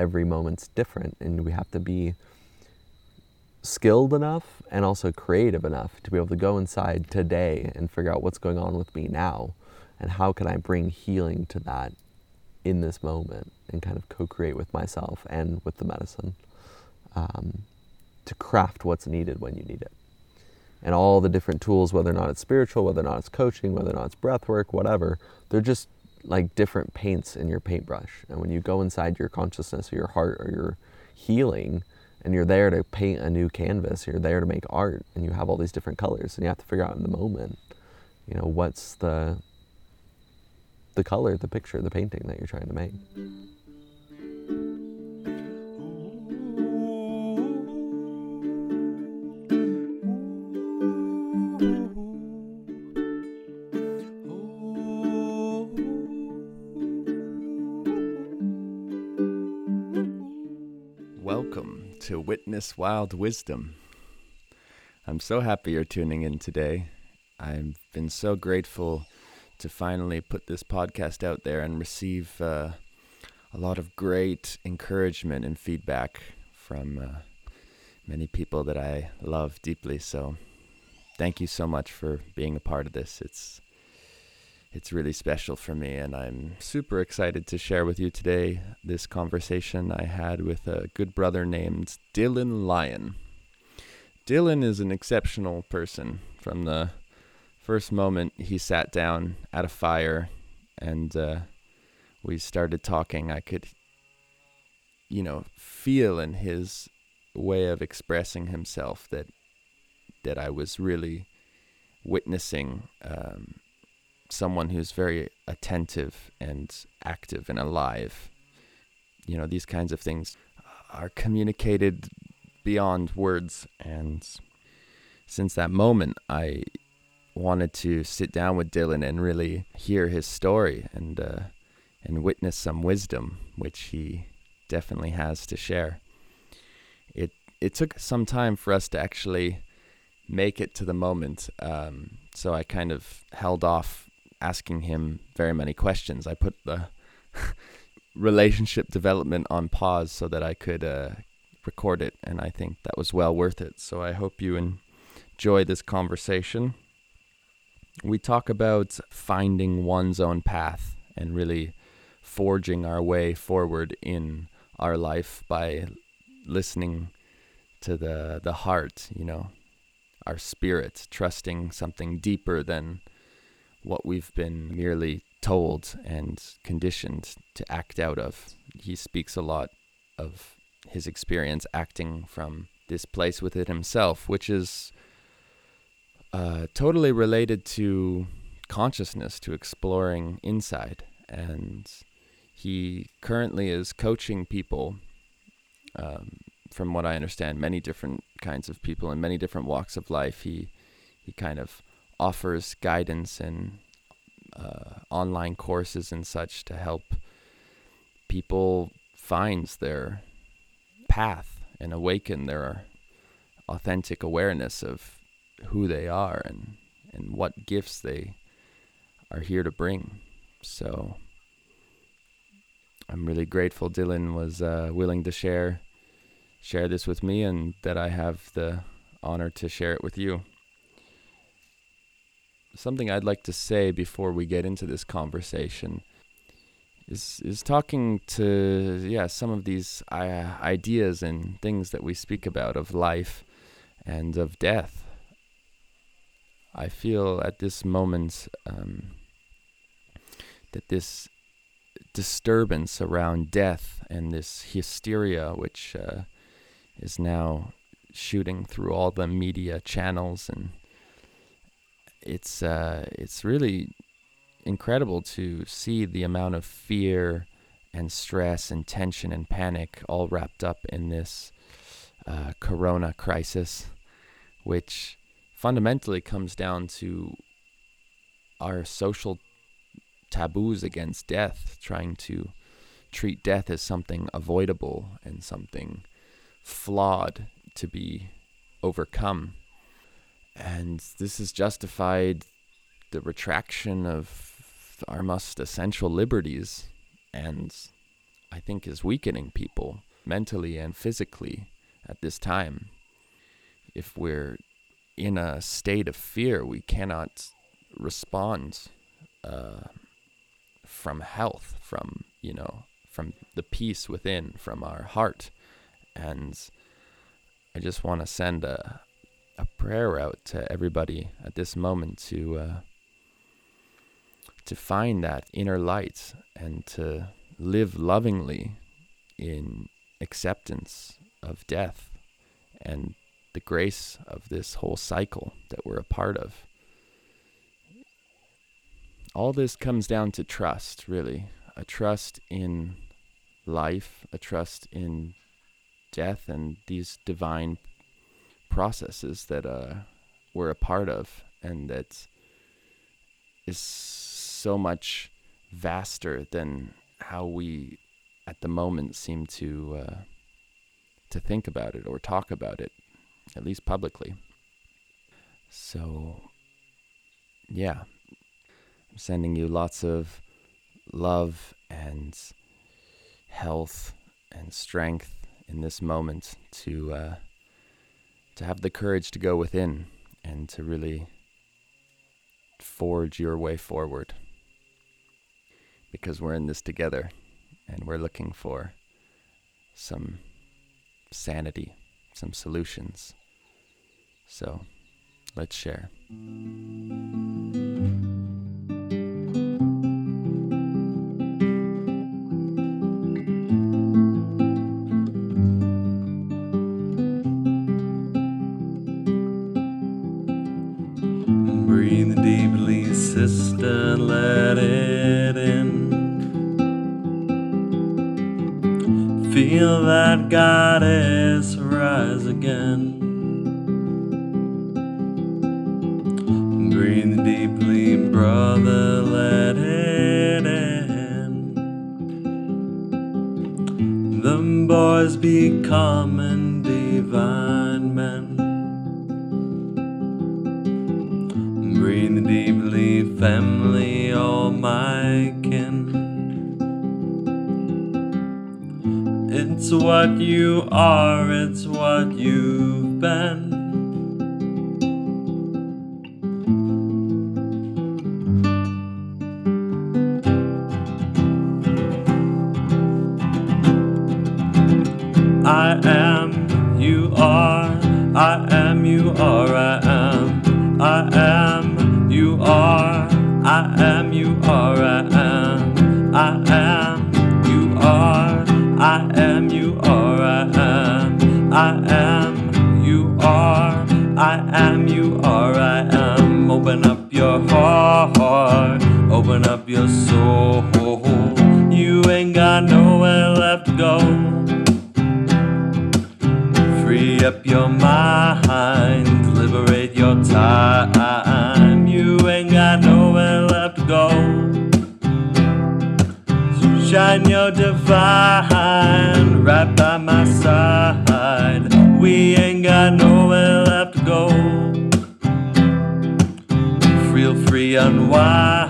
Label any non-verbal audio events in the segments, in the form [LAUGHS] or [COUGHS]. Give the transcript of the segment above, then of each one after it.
every moment's different and we have to be skilled enough and also creative enough to be able to go inside today and figure out what's going on with me now and how can I bring healing to that in this moment and kind of co-create with myself and with the medicine um, to craft what's needed when you need it. And all the different tools whether or not it's spiritual whether or not it's coaching whether or not it's breath work whatever they're just like different paints in your paintbrush. And when you go inside your consciousness or your heart or your healing and you're there to paint a new canvas you're there to make art and you have all these different colors and you have to figure out in the moment you know what's the the color the picture the painting that you're trying to make Witness Wild Wisdom. I'm so happy you're tuning in today. I've been so grateful to finally put this podcast out there and receive uh, a lot of great encouragement and feedback from uh, many people that I love deeply. So, thank you so much for being a part of this. It's it's really special for me, and I'm super excited to share with you today this conversation I had with a good brother named Dylan Lyon. Dylan is an exceptional person. From the first moment he sat down at a fire and uh, we started talking, I could, you know, feel in his way of expressing himself that that I was really witnessing um, someone who's very attentive and active and alive. You know, these kinds of things are communicated beyond words. And since that moment, I wanted to sit down with Dylan and really hear his story and uh, and witness some wisdom, which he definitely has to share. It it took some time for us to actually make it to the moment, um, so I kind of held off asking him very many questions. I put the [LAUGHS] relationship development on pause so that I could uh, record it, and I think that was well worth it. So I hope you enjoy this conversation. We talk about finding one's own path and really forging our way forward in our life by listening to the the heart, you know, our spirit, trusting something deeper than what we've been merely told and conditioned to act out of. He speaks a lot of his experience acting from this place within himself, which is uh, totally related to consciousness, to exploring inside. And he currently is coaching people, um, from what I understand, many different kinds of people in many different walks of life. He he kind of offers guidance and uh, online courses and such to help people find their path and awaken their authentic awareness of who they are and and what gifts they are here to bring. So I'm really grateful Dylan was uh, willing to share share this with me and that I have the honor to share it with you something I'd like to say before we get into this conversation is is talking to yeah some of these uh, ideas and things that we speak about of life and of death. I feel at this moment um, that this disturbance around death and this hysteria, which uh, is now shooting through all the media channels and it's uh, it's really incredible to see the amount of fear and stress and tension and panic all wrapped up in this uh, corona crisis, which fundamentally comes down to our social taboos against death, trying to treat death as something avoidable and something flawed to be overcome. And this has justified the retraction of our most essential liberties and I think is weakening people mentally and physically at this time. If we're in a state of fear, we cannot respond uh, from health, from, you know, from the peace within, from our heart. And I just want to send a, a prayer out to everybody at this moment to uh, to find that inner light and to live lovingly in acceptance of death and the grace of this whole cycle that we're a part of. All this comes down to trust, really. A trust in life, a trust in death and these divine processes that uh, we're a part of and that is so much vaster than how we at the moment seem to uh, to think about it or talk about it at least publicly. So yeah. I'm sending you lots of love and health and strength in this moment to uh, to have the courage to go within and to really forge your way forward because we're in this together and we're looking for some sanity, some solutions. So let's share. Feel that goddess rise again. Breathe deeply, brother, let it in. Them boys becoming divine men. Breathe deeply, family, all my It's what you are, it's what you've been. I am, you are, I am, you are, I am, your soul. You ain't got nowhere left to go. Free up your mind, liberate your time. You ain't got nowhere left to go. Shine your divine right by my side. We ain't got nowhere left to go. Feel free, unwind,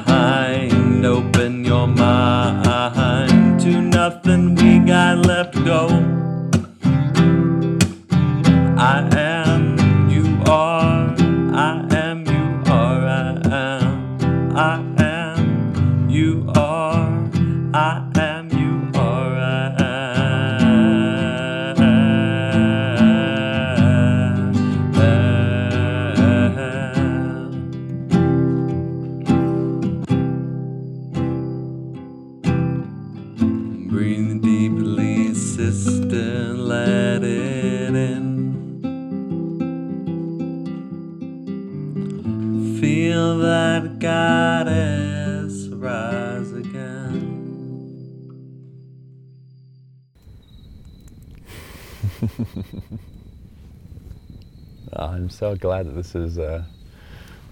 [LAUGHS] I'm so glad that this is uh,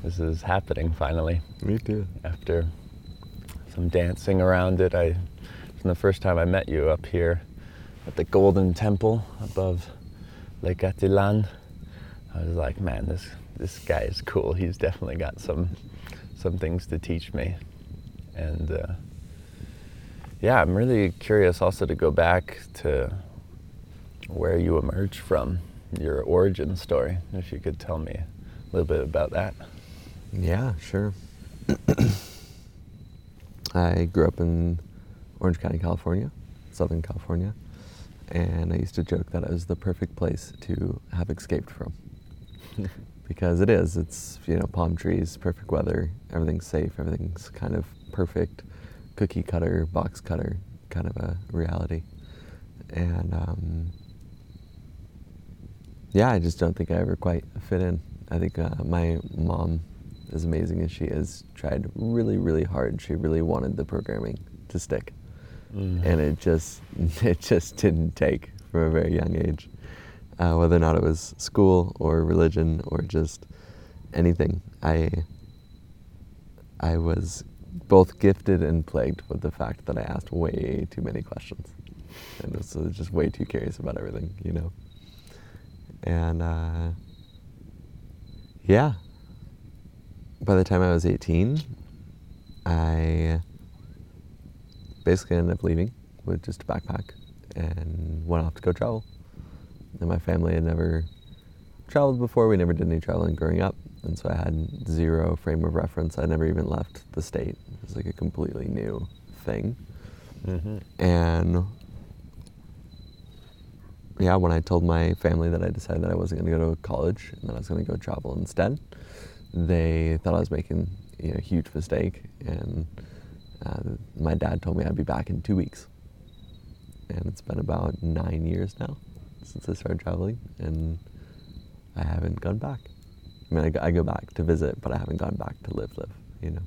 this is happening finally. Me too. After some dancing around it, I from the first time I met you up here at the Golden Temple above Lake Atitlan, I was like, man, this this guy is cool. He's definitely got some some things to teach me, and uh, yeah, I'm really curious also to go back to where you emerged from, your origin story. If you could tell me a little bit about that. Yeah, sure. [COUGHS] I grew up in Orange County, California, Southern California, and I used to joke that it was the perfect place to have escaped from. [LAUGHS] because it is. It's, you know, palm trees, perfect weather, everything's safe, everything's kind of perfect, cookie cutter, box cutter kind of a reality. And um, yeah, I just don't think I ever quite fit in. I think uh, my mom, as amazing as she is, tried really, really hard. She really wanted the programming to stick, mm. and it just, [LAUGHS] it just didn't take from a very young age. Uh, whether or not it was school or religion or just anything, I, I was both gifted and plagued with the fact that I asked way too many questions, and was just way too curious about everything, you know. And uh, yeah, by the time I was 18, I basically ended up leaving with just a backpack and went off to go travel. And my family had never traveled before. We never did any traveling growing up. And so I had zero frame of reference. I never even left the state. It was like a completely new thing. Mm-hmm. And yeah, when I told my family that I decided that I wasn't going to go to college and that I was going to go travel instead, they thought I was making you know, a huge mistake. And uh, my dad told me I'd be back in two weeks. And it's been about nine years now since I started traveling, and I haven't gone back. I mean, I go, I go back to visit, but I haven't gone back to live, live. You know.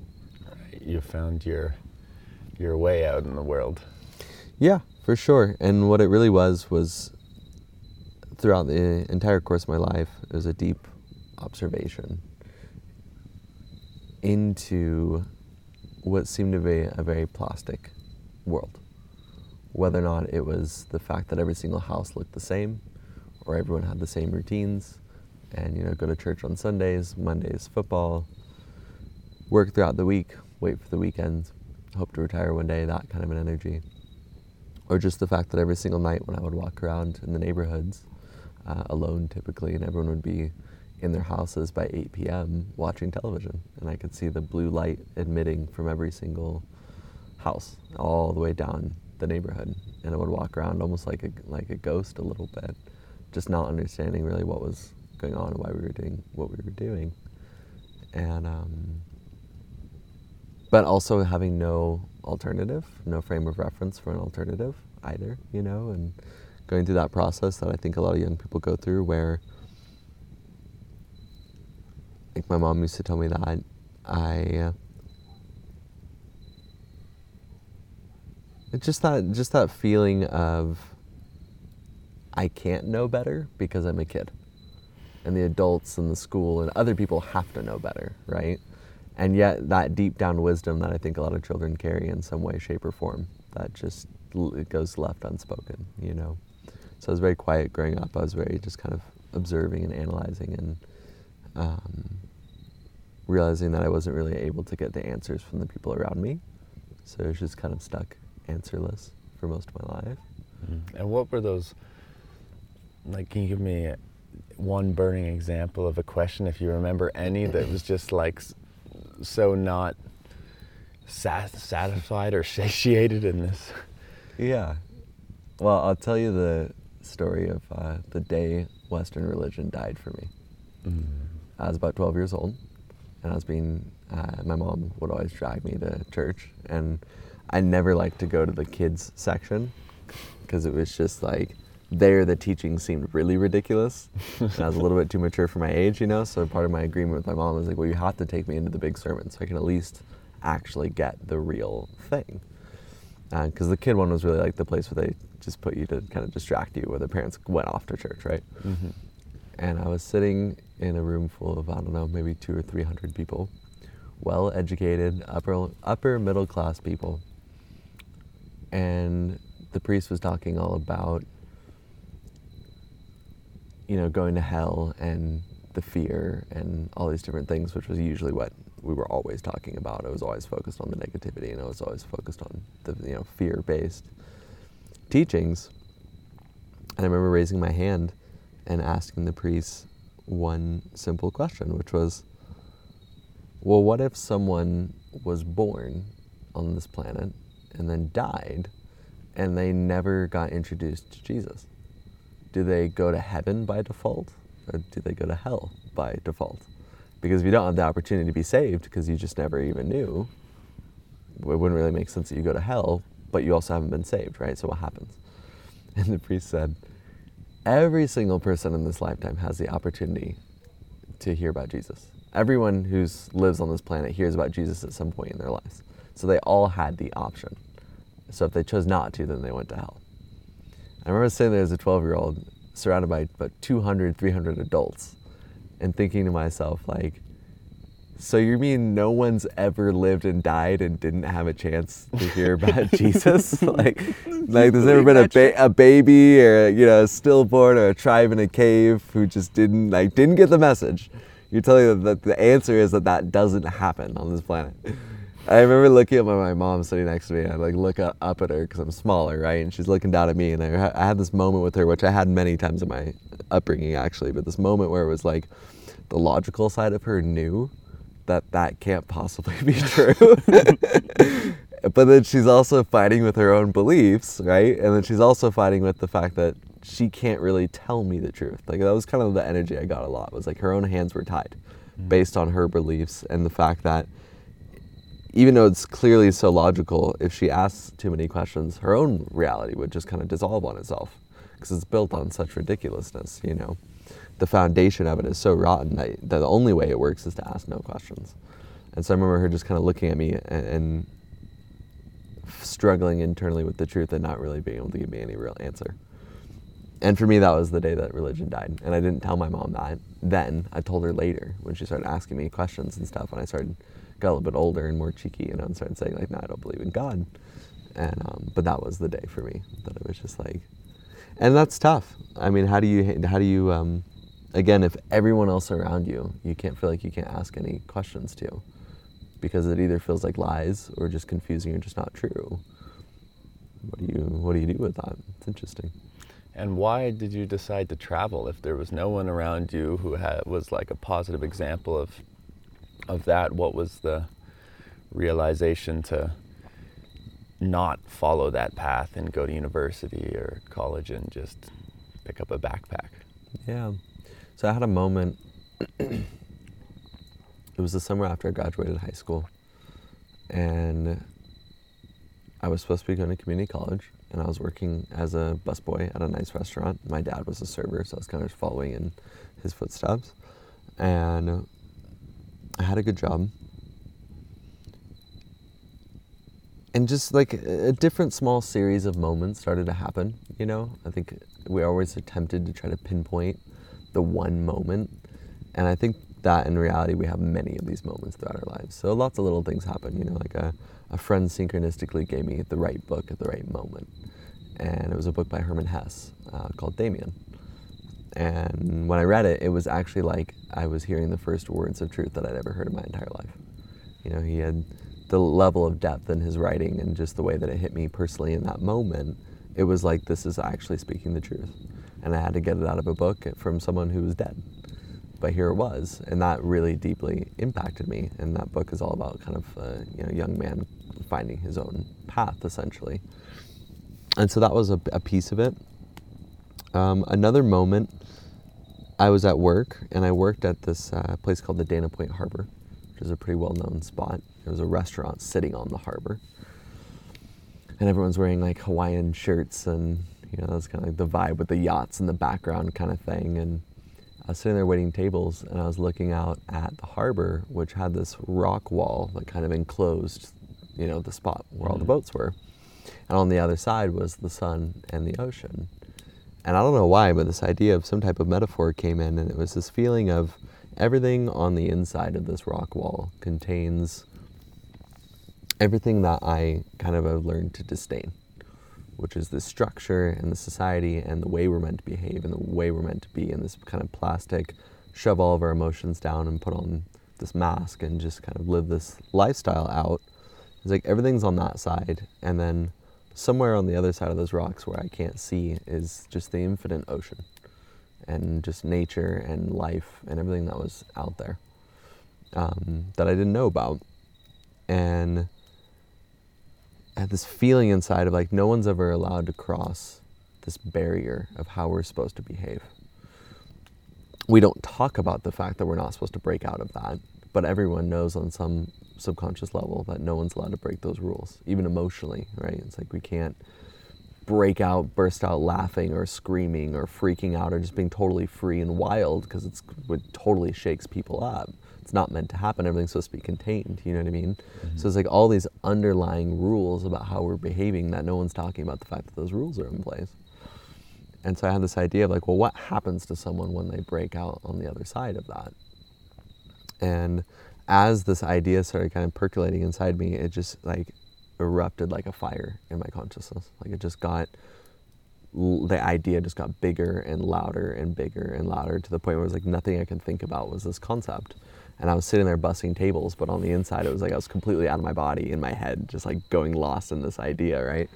You found your your way out in the world. Yeah, for sure. And what it really was was throughout the entire course of my life, it was a deep observation into what seemed to be a very plastic world. Whether or not it was the fact that every single house looked the same, or everyone had the same routines, and you know, go to church on Sundays, Mondays football, work throughout the week, wait for the weekend, hope to retire one day, that kind of an energy. Or just the fact that every single night when I would walk around in the neighborhoods, uh, alone typically, and everyone would be in their houses by 8 p.m. watching television, and I could see the blue light emitting from every single house all the way down the neighborhood, and I would walk around almost like a like a ghost a little bit, just not understanding really what was going on and why we were doing what we were doing, and um, but also having no alternative, no frame of reference for an alternative either, you know, and going through that process that I think a lot of young people go through where like my mom used to tell me that I uh, it's just that just that feeling of I can't know better because I'm a kid. And the adults and the school and other people have to know better, right? And yet that deep down wisdom that I think a lot of children carry in some way, shape, or form, that just it goes left unspoken, you know. So I was very quiet growing up. I was very just kind of observing and analyzing and um, realizing that I wasn't really able to get the answers from the people around me. So I was just kind of stuck answerless for most of my life. Mm-hmm. And what were those? Like, can you give me one burning example of a question, if you remember any, that was just like so not sat- satisfied or [LAUGHS] satiated in this? Yeah. Well, I'll tell you the story of uh, the day Western religion died for me. Mm. I was about 12 years old, and I was being, uh, my mom would always drag me to church, and I never liked to go to the kids section because it was just like, there the teaching seemed really ridiculous. and I was a little bit too mature for my age, you know. So part of my agreement with my mom was like, well, you have to take me into the big sermon so I can at least actually get the real thing because uh, the kid one was really like the place where they just put you to kind of distract you, where the parents went off to church, right? Mm-hmm. And I was sitting in a room full of I don't know, maybe two or three hundred people, well-educated, upper upper middle class people, and the priest was talking all about you know going to hell and the fear and all these different things, which was usually what we were always talking about. I was always focused on the negativity and I was always focused on the you know fear based teachings. And I remember raising my hand and asking the priest one simple question, which was, well, what if someone was born on this planet and then died and they never got introduced to Jesus? Do they go to heaven by default or do they go to hell by default? Because if you don't have the opportunity to be saved because you just never even knew, it wouldn't really make sense that you go to hell, but you also haven't been saved, right? So what happens? [LAUGHS] And the priest said, every single person in this lifetime has the opportunity to hear about Jesus. Everyone who lives on this planet hears about Jesus at some point in their lives. So they all had the option. So if they chose not to, then they went to hell. I remember sitting there as a 12 year old, surrounded by about 200, 300 adults, and thinking to myself, like, so you mean no one's ever lived and died and didn't have a chance to hear about [LAUGHS] Jesus? [LAUGHS] like, like there's never been a, ba- a baby or you know a stillborn or a tribe in a cave who just didn't like didn't get the message. You're telling me that the answer is that that doesn't happen on this planet. I remember looking at my, my mom sitting next to me. I like look up, up at her because I'm smaller, right? And she's looking down at me. And I, I had this moment with her, which I had many times in my upbringing actually, but this moment where it was like the logical side of her knew that that can't possibly be true. [LAUGHS] but then she's also fighting with her own beliefs, right? And then she's also fighting with the fact that she can't really tell me the truth. Like that was kind of the energy I got a lot. Was like her own hands were tied mm-hmm. based on her beliefs and the fact that even though it's clearly so logical, if she asks too many questions, her own reality would just kind of dissolve on itself because it's built on such ridiculousness, you know the foundation of it is so rotten that, that the only way it works is to ask no questions. And so I remember her just kind of looking at me and, and struggling internally with the truth and not really being able to give me any real answer. And for me, that was the day that religion died. And I didn't tell my mom that then. I told her later when she started asking me questions and stuff. And I started got a little bit older and more cheeky, you know, and started saying like, "No, I don't believe in God." And um, but that was the day for me that it was just like, and that's tough. I mean, how do you how do you um, again, if everyone else around you, you can't feel like you can't ask any questions to because it either feels like lies or just confusing or just not true. What do you what do you do with that? It's interesting. And why did you decide to travel if there was no one around you who had, was like a positive example of of that? What was the realization to not follow that path and go to university or college and just pick up a backpack? Yeah. So I had a moment. it was the summer after I graduated high school, and I was supposed to be going to community college, and I was working as a busboy at a nice restaurant. My dad was a server, so I was kind of following in his footsteps, and I had a good job. And just like a different small series of moments started to happen, you know? I think we always attempted to try to pinpoint the one moment. And I think that in reality, we have many of these moments throughout our lives. So lots of little things happen, you know, like a, a friend synchronistically gave me the right book at the right moment. And it was a book by Hermann Hesse uh, called Demian. And when I read it, it was actually like I was hearing the first words of truth that I'd ever heard in my entire life. You know, he had the level of depth in his writing and just the way that it hit me personally in that moment. It was like this is actually speaking the truth and I had to get it out of a book from someone who was dead. But here it was, and that really deeply impacted me. And that book is all about kind of a you know, young man finding his own path, essentially. And so that was a, a piece of it. Um, another moment, I was at work, and I worked at this uh, place called the Dana Point Harbor, which is a pretty well-known spot. It was a restaurant sitting on the harbor, and everyone's wearing like Hawaiian shirts and you know, that's kind of like the vibe with the yachts in the background kind of thing. And I was sitting there waiting tables and I was looking out at the harbor, which had this rock wall that kind of enclosed, you know, the spot where all the mm-hmm. boats were. And on the other side was the sun and the ocean. And I don't know why, but this idea of some type of metaphor came in, and it was this feeling of everything on the inside of this rock wall contains everything that I kind of have learned to disdain which is the structure and the society and the way we're meant to behave and the way we're meant to be in this kind of plastic, shove all of our emotions down and put on this mask and just kind of live this lifestyle out. It's like everything's on that side, and then somewhere on the other side of those rocks where I can't see is just the infinite ocean and just nature and life and everything that was out there um, that I didn't know about. And had this feeling inside of like no one's ever allowed to cross this barrier of how we're supposed to behave. We don't talk about the fact that we're not supposed to break out of that, but everyone knows on some subconscious level that no one's allowed to break those rules, even emotionally, right? It's like we can't break out, burst out laughing or screaming or freaking out or just being totally free and wild because it's it totally shakes people up. It's not meant to happen. Everything's supposed to be contained. You know what I mean? Mm-hmm. So it's like all these underlying rules about how we're behaving that no one's talking about the fact that those rules are in place. And so I had this idea of like, well, what happens to someone when they break out on the other side of that? And as this idea started kind of percolating inside me, it just like erupted like a fire in my consciousness. Like it just got, the idea just got bigger and louder and bigger and louder to the point where it was like nothing I could think about was this concept. And I was sitting there busting tables, but on the inside it was like I was completely out of my body in my head, just like going lost in this idea, right?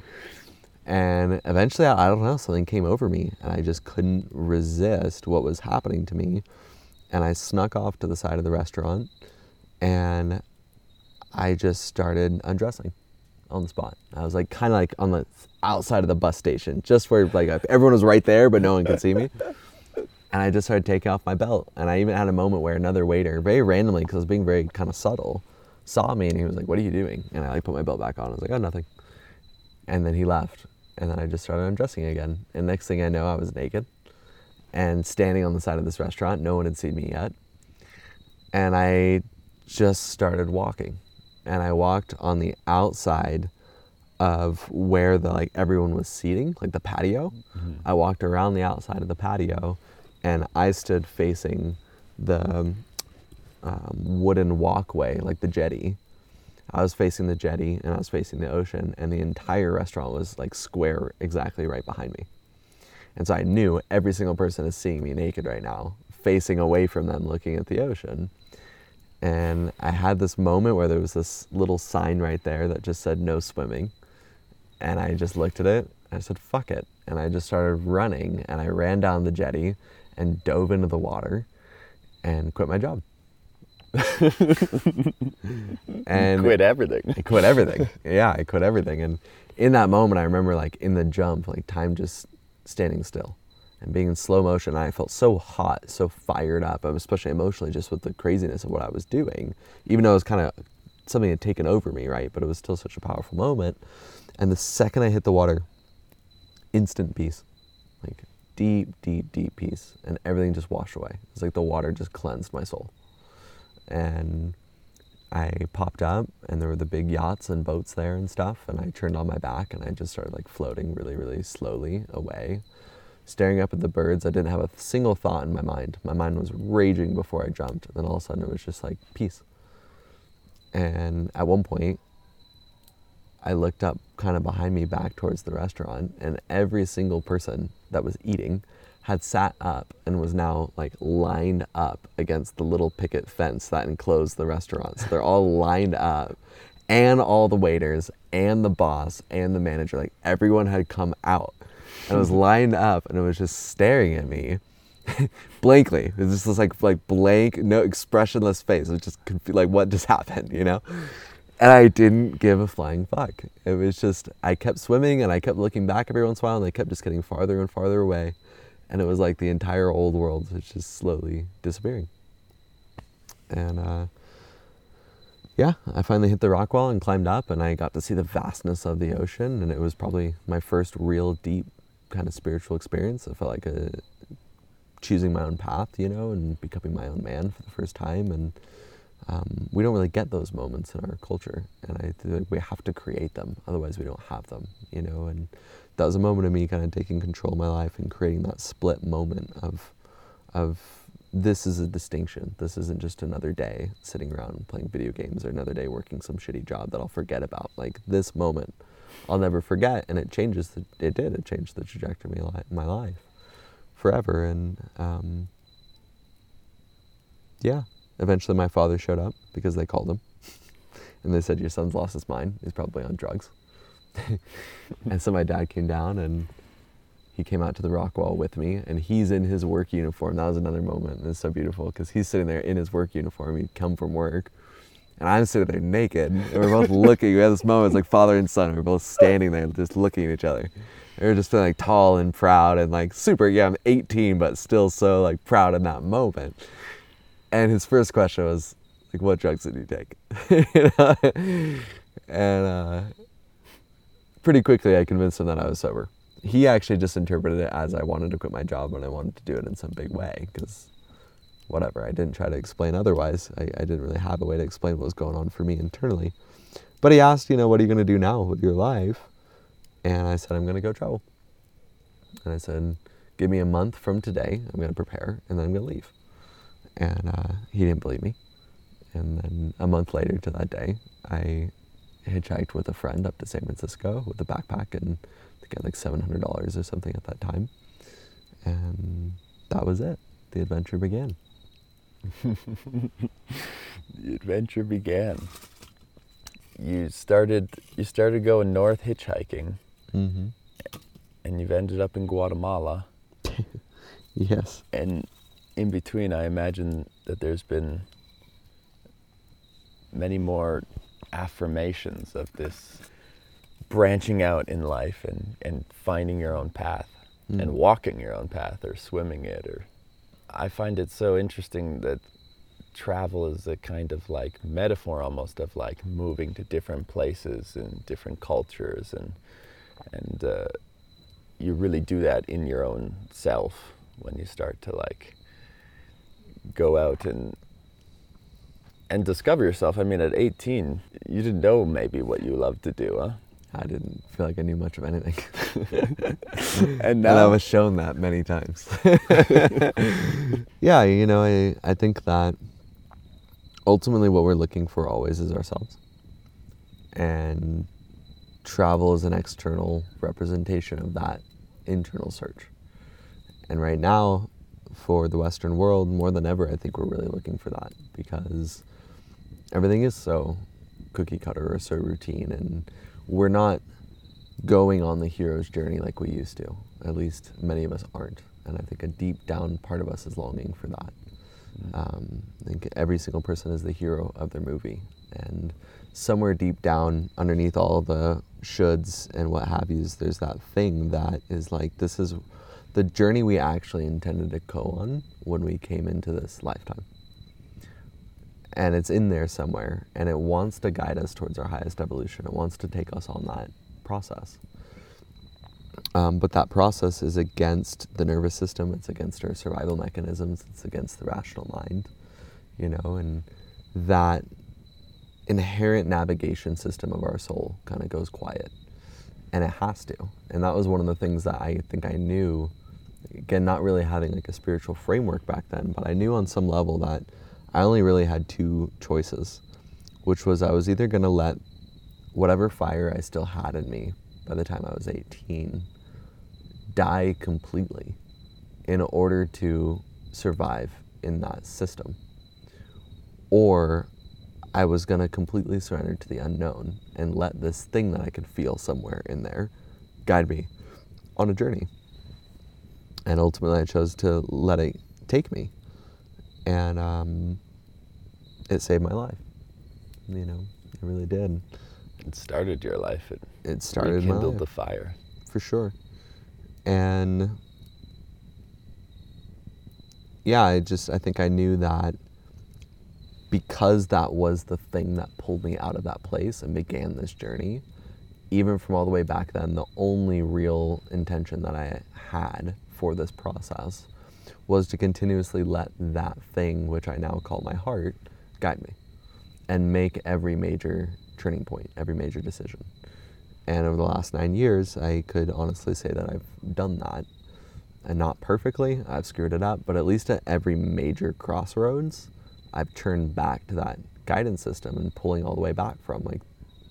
And eventually, I, I don't know, something came over me and I just couldn't resist what was happening to me. And I snuck off to the side of the restaurant and I just started undressing on the spot. I was like kind of like on the outside of the bus station, just where like everyone was right there, but no one could see me. [LAUGHS] And I just started taking off my belt. And I even had a moment where another waiter, very randomly, because I was being very kind of subtle, saw me and he was like, "What are you doing?" And I like put my belt back on. I was like, "Oh, nothing." And then he left. And then I just started undressing again. And next thing I know, I was naked and standing on the side of this restaurant. No one had seen me yet. And I just started walking and I walked on the outside of where the like everyone was seating, like the patio. Mm-hmm. I walked around the outside of the patio, and I stood facing the um, wooden walkway, like the jetty. I was facing the jetty and I was facing the ocean, and the entire restaurant was like square, exactly right behind me. And so I knew every single person is seeing me naked right now, facing away from them, looking at the ocean. And I had this moment where there was this little sign right there that just said no swimming. And I just looked at it I said, fuck it. And I just started running and I ran down the jetty and dove into the water and quit my job. and quit everything. I quit everything. Yeah, I quit everything. And in that moment, I remember like in the jump, like time just standing still and being in slow motion. I felt so hot, so fired up, um, especially emotionally, just with the craziness of what I was doing. Even though it was kind of something had taken over me, right? But it was still such a powerful moment. And the second I hit the water, instant peace, like deep, deep, deep peace, and everything just washed away. It's like the water just cleansed my soul. And I popped up, and there were the big yachts and boats there and stuff. And I turned on my back, and I just started like floating really, really slowly away staring up at the birds. I didn't have a single thought in my mind. My mind was raging before I jumped. And then all of a sudden it was just like peace. And at one point, I looked up kind of behind me back towards the restaurant, and every single person that was eating had sat up and was now like lined up against the little picket fence that enclosed the restaurant. So they're all [LAUGHS] lined up, and all the waiters, and the boss, and the manager, like everyone had come out and it was [LAUGHS] lined up and it was just staring at me [LAUGHS] blankly. It was just this like like blank, no expressionless face. It was just like what just happened, you know? And I didn't give a flying fuck. It was just I kept swimming and I kept looking back every once in a while and they kept just getting farther and farther away. And it was like the entire old world was just slowly disappearing. And uh, yeah, I finally hit the rock wall and climbed up, and I got to see the vastness of the ocean. And it was probably my first real deep kind of spiritual experience. I felt like a, choosing my own path, you know, and becoming my own man for the first time. And um, we don't really get those moments in our culture, and I think we have to create them. Otherwise, we don't have them, you know. And that was a moment of me kind of taking control of my life and creating that split moment of, of this is a distinction. This isn't just another day sitting around playing video games or another day working some shitty job that I'll forget about. Like this moment I'll never forget. And it changes, the, it did, it changed the trajectory of my life forever. And um, yeah, eventually my father showed up because they called him. [LAUGHS] and they said, Your son's lost his mind. He's probably on drugs. [LAUGHS] and so my dad came down and he came out to the rock wall with me and he's in his work uniform. That was another moment. And it's so beautiful because he's sitting there in his work uniform. He'd come from work. And I'm sitting there naked. And we're both looking. We had this moment, it's like father and son. We're both standing there just looking at each other. We are just feeling like tall and proud and like super. Yeah, I'm 18, but still so like proud in that moment. And his first question was, like, what drugs did you take? [LAUGHS] And uh, pretty quickly, I convinced him that I was sober. He actually just interpreted it as I wanted to quit my job and I wanted to do it in some big way because whatever. I didn't try to explain otherwise. I, I didn't really have a way to explain what was going on for me internally. But he asked, you know, what are you going to do now with your life? And I said, I'm going to go travel. And I said, give me a month from today. I'm going to prepare and then I'm going to leave. And uh, he didn't believe me. And then a month later to that day, I hitchhiked with a friend up to San Francisco with a backpack and I think like $700 or something at that time. And that was it. The adventure began. [LAUGHS] the adventure began. You started you started going north hitchhiking, mm-hmm. and you've ended up in Guatemala. [LAUGHS] yes. And in between, I imagine that there's been many more affirmations of this branching out in life and, and finding your own path mm. and walking your own path or swimming it or I find it so interesting that travel is a kind of like metaphor almost of like moving to different places and different cultures and and uh, you really do that in your own self when you start to like go out and and discover yourself. I mean, at 18, you didn't know maybe what you loved to do, huh? I didn't feel like I knew much of anything. [LAUGHS] and [LAUGHS] now and I was shown that many times. [LAUGHS] yeah, you know, I, I think that ultimately what we're looking for always is ourselves. And travel is an external representation of that internal search. And right now, for the Western world, more than ever, I think we're really looking for that because everything is so cookie cutter or so routine and we're not going on the hero's journey like we used to. At least many of us aren't. And I think a deep down part of us is longing for that. Mm-hmm. Um, I think every single person is the hero of their movie. And somewhere deep down, underneath all the shoulds and what have yous, there's that thing that is like, this is the journey we actually intended to go on when we came into this lifetime. And it's in there somewhere and it wants to guide us towards our highest evolution. It wants to take us on that process. Um, but that process is against the nervous system. It's against our survival mechanisms. It's against the rational mind you know and that inherent navigation system of our soul kind of goes quiet. And it has to. And that was one of the things that i think i knew again not really having like a spiritual framework back then but i knew on some level that I only really had two choices, which was I was either going to let whatever fire I still had in me by the time I was 18 die completely in order to survive in that system. Or I was going to completely surrender to the unknown and let this thing that I could feel somewhere in there guide me on a journey. And ultimately, I chose to let it take me. And um, it saved my life. You know, it really did. It started your life. It, it started life. the fire. For sure. And yeah, I just I think I knew that because that was the thing that pulled me out of that place and began this journey, even from all the way back then, the only real intention that I had for this process was to continuously let that thing, which I now call my heart, guide me and make every major turning point, every major decision. And over the last nine years, I could honestly say that I've done that. And not perfectly, I've screwed it up, but at least at every major crossroads, I've turned back to that guidance system and pulling all the way back from. Like,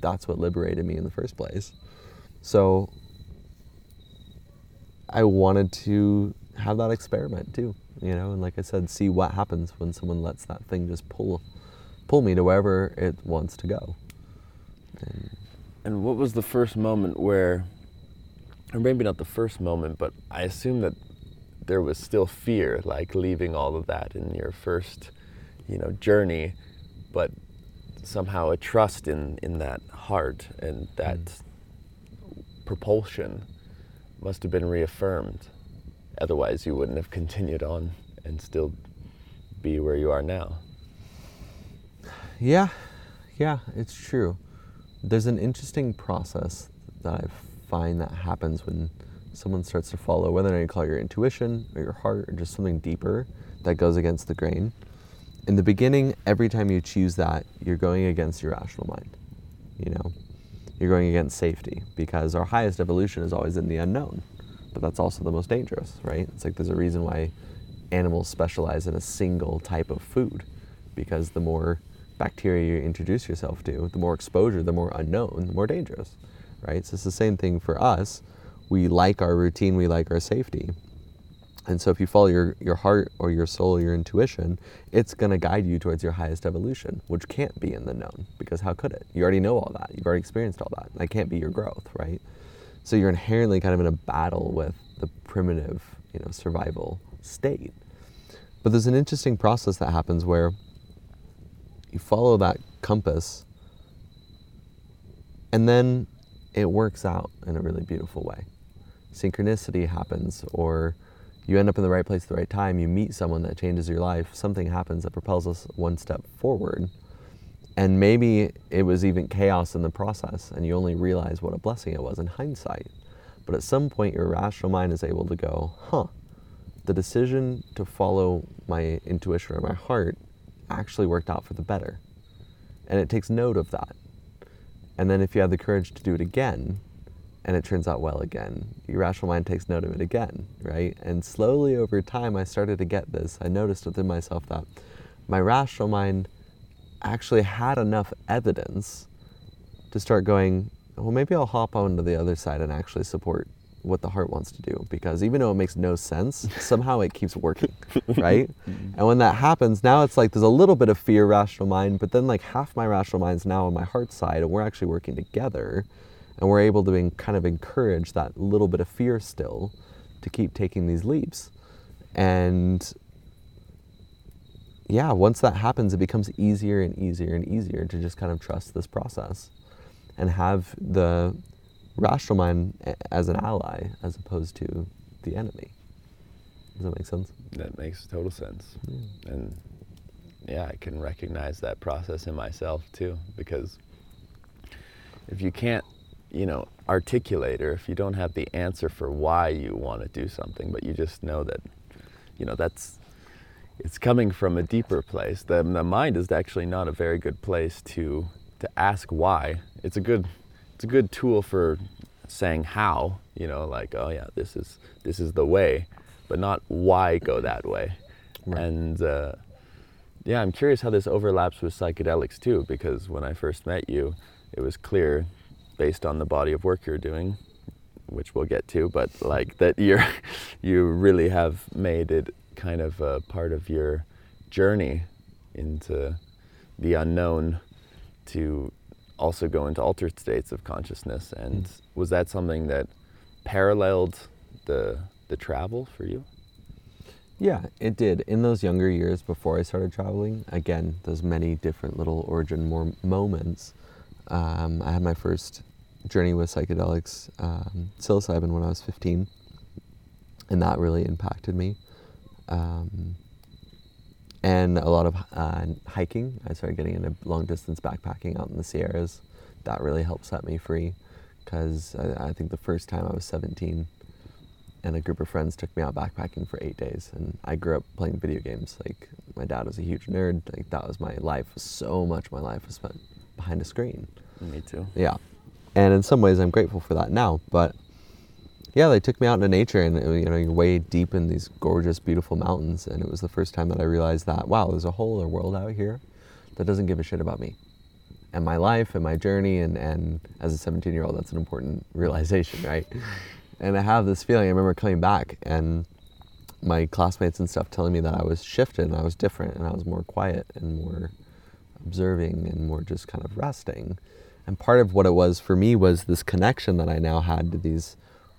that's what liberated me in the first place. So, I wanted to have that experiment too. you know, and like I said, see what happens when someone lets that thing just pull, pull me to wherever it wants to go. And And what was the first moment where, or maybe not the first moment, but I assume that there was still fear, like leaving all of that in your first, you know, journey, but somehow a trust in in that heart and that mm. propulsion must have been reaffirmed. Otherwise, you wouldn't have continued on and still be where you are now. Yeah, yeah, it's true. There's an interesting process that I find that happens when someone starts to follow, whether or not you call it your intuition or your heart or just something deeper that goes against the grain. In the beginning, every time you choose that, you're going against your rational mind. You know, you're going against safety because our highest evolution is always in the unknown, but that's also the most dangerous, right? It's like there's a reason why animals specialize in a single type of food because the more bacteria you introduce yourself to, the more exposure, the more unknown, the more dangerous, right? So it's the same thing for us. We like our routine, we like our safety. And so if you follow your, your heart or your soul or your intuition, it's going to guide you towards your highest evolution, which can't be in the known because how could it? You already know all that. You've already experienced all that. That can't be your growth, right? So you're inherently kind of in a battle with the primitive, you know, survival state. But there's an interesting process that happens where you follow that compass and then it works out in a really beautiful way. Synchronicity happens, or you end up in the right place at the right time, you meet someone that changes your life, something happens that propels us one step forward. And maybe it was even chaos in the process, and you only realize what a blessing it was in hindsight. But at some point, your rational mind is able to go, huh, the decision to follow my intuition or my heart actually worked out for the better. And it takes note of that. And then if you have the courage to do it again, and it turns out well again, your rational mind takes note of it again, right? And slowly over time, I started to get this. I noticed within myself that my rational mind actually had enough evidence to start going, well, maybe I'll hop onto the other side and actually support what the heart wants to do because even though it makes no sense, [LAUGHS] somehow it keeps working, [LAUGHS] right? and when that happens, now it's like there's a little bit of fear, rational mind, but then like half my rational mind's now on my heart side, and we're actually working together, and we're able to kind of encourage that little bit of fear still to keep taking these leaps. And yeah, once that happens, it becomes easier and easier and easier to just kind of trust this process and have the rational mind as an ally as opposed to the enemy. Does that make sense? That makes total sense. And yeah, I can recognize that process in myself too because if you can't, you know, articulate or if you don't have the answer for why you want to do something, but you just know that, you know, that's it's coming from a deeper place. The, the mind is actually not a very good place to to ask why. It's a good it's a good tool for saying how, you know, like oh yeah, this is this is the way, but not why go that way. Right. And uh, yeah, I'm curious how this overlaps with psychedelics too, because when I first met you, it was clear, based on the body of work you're doing, which we'll get to, but like that you're, [LAUGHS] you really have made it kind of a part of your journey into the unknown to also go into altered states of consciousness. And hmm. was that something that paralleled the the travel for you? Yeah, it did. In those younger years before I started traveling, again, those many different little origin more moments. Um, I had my first journey with psychedelics, um, psilocybin, when I was 15, and that really impacted me. Um, and a lot of uh, hiking. I started getting into long distance backpacking out in the Sierras. That really helped set me free because I, I think the first time I was 17 and a group of friends took me out backpacking for eight days. And I grew up playing video games. Like my dad was a huge nerd. Like that was my life. So much of my life was spent behind a screen. Me too. Yeah, and in some ways I'm grateful for that now. But yeah, they took me out into nature, and you know you're way deep in these gorgeous, beautiful mountains. And it was the first time that I realized that wow, there's a whole other world out here that doesn't give a shit about me and my life and my journey. And and as a 17 year old, that's an important [LAUGHS] realization, right? and I have this feeling. I remember coming back, and my classmates and stuff telling me that I was shifted and I was different and I was more quiet and more observing and more just kind of resting. And part of what it was for me was this connection that I now had to these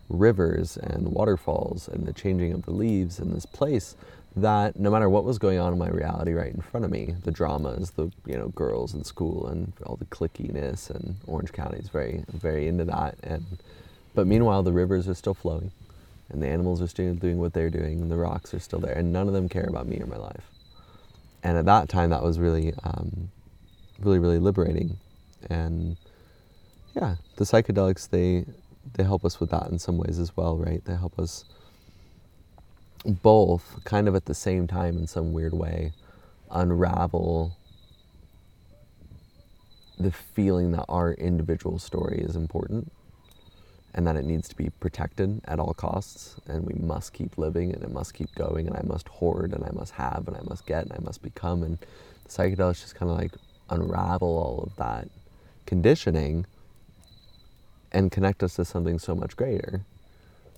rivers and waterfalls and the changing of the leaves in this place that no matter what was going on in my reality right in front of me, the dramas, the you know girls in school and all the clickiness and Orange County is very very into that and but meanwhile the rivers are still flowing and the animals are still doing what they're doing and the rocks are still there and none of them care about me or my life. And at that time that was really um, really really liberating. And yeah, the psychedelics they they help us with that in some ways as well, right? They help us both kind of at the same time in some weird way unravel the feeling that our individual story is important and that it needs to be protected at all costs. And we must keep living and it must keep going and I must hoard and I must have and I must get and I must become. And the psychedelics just kind of like unravel all of that conditioning and connect us to something so much greater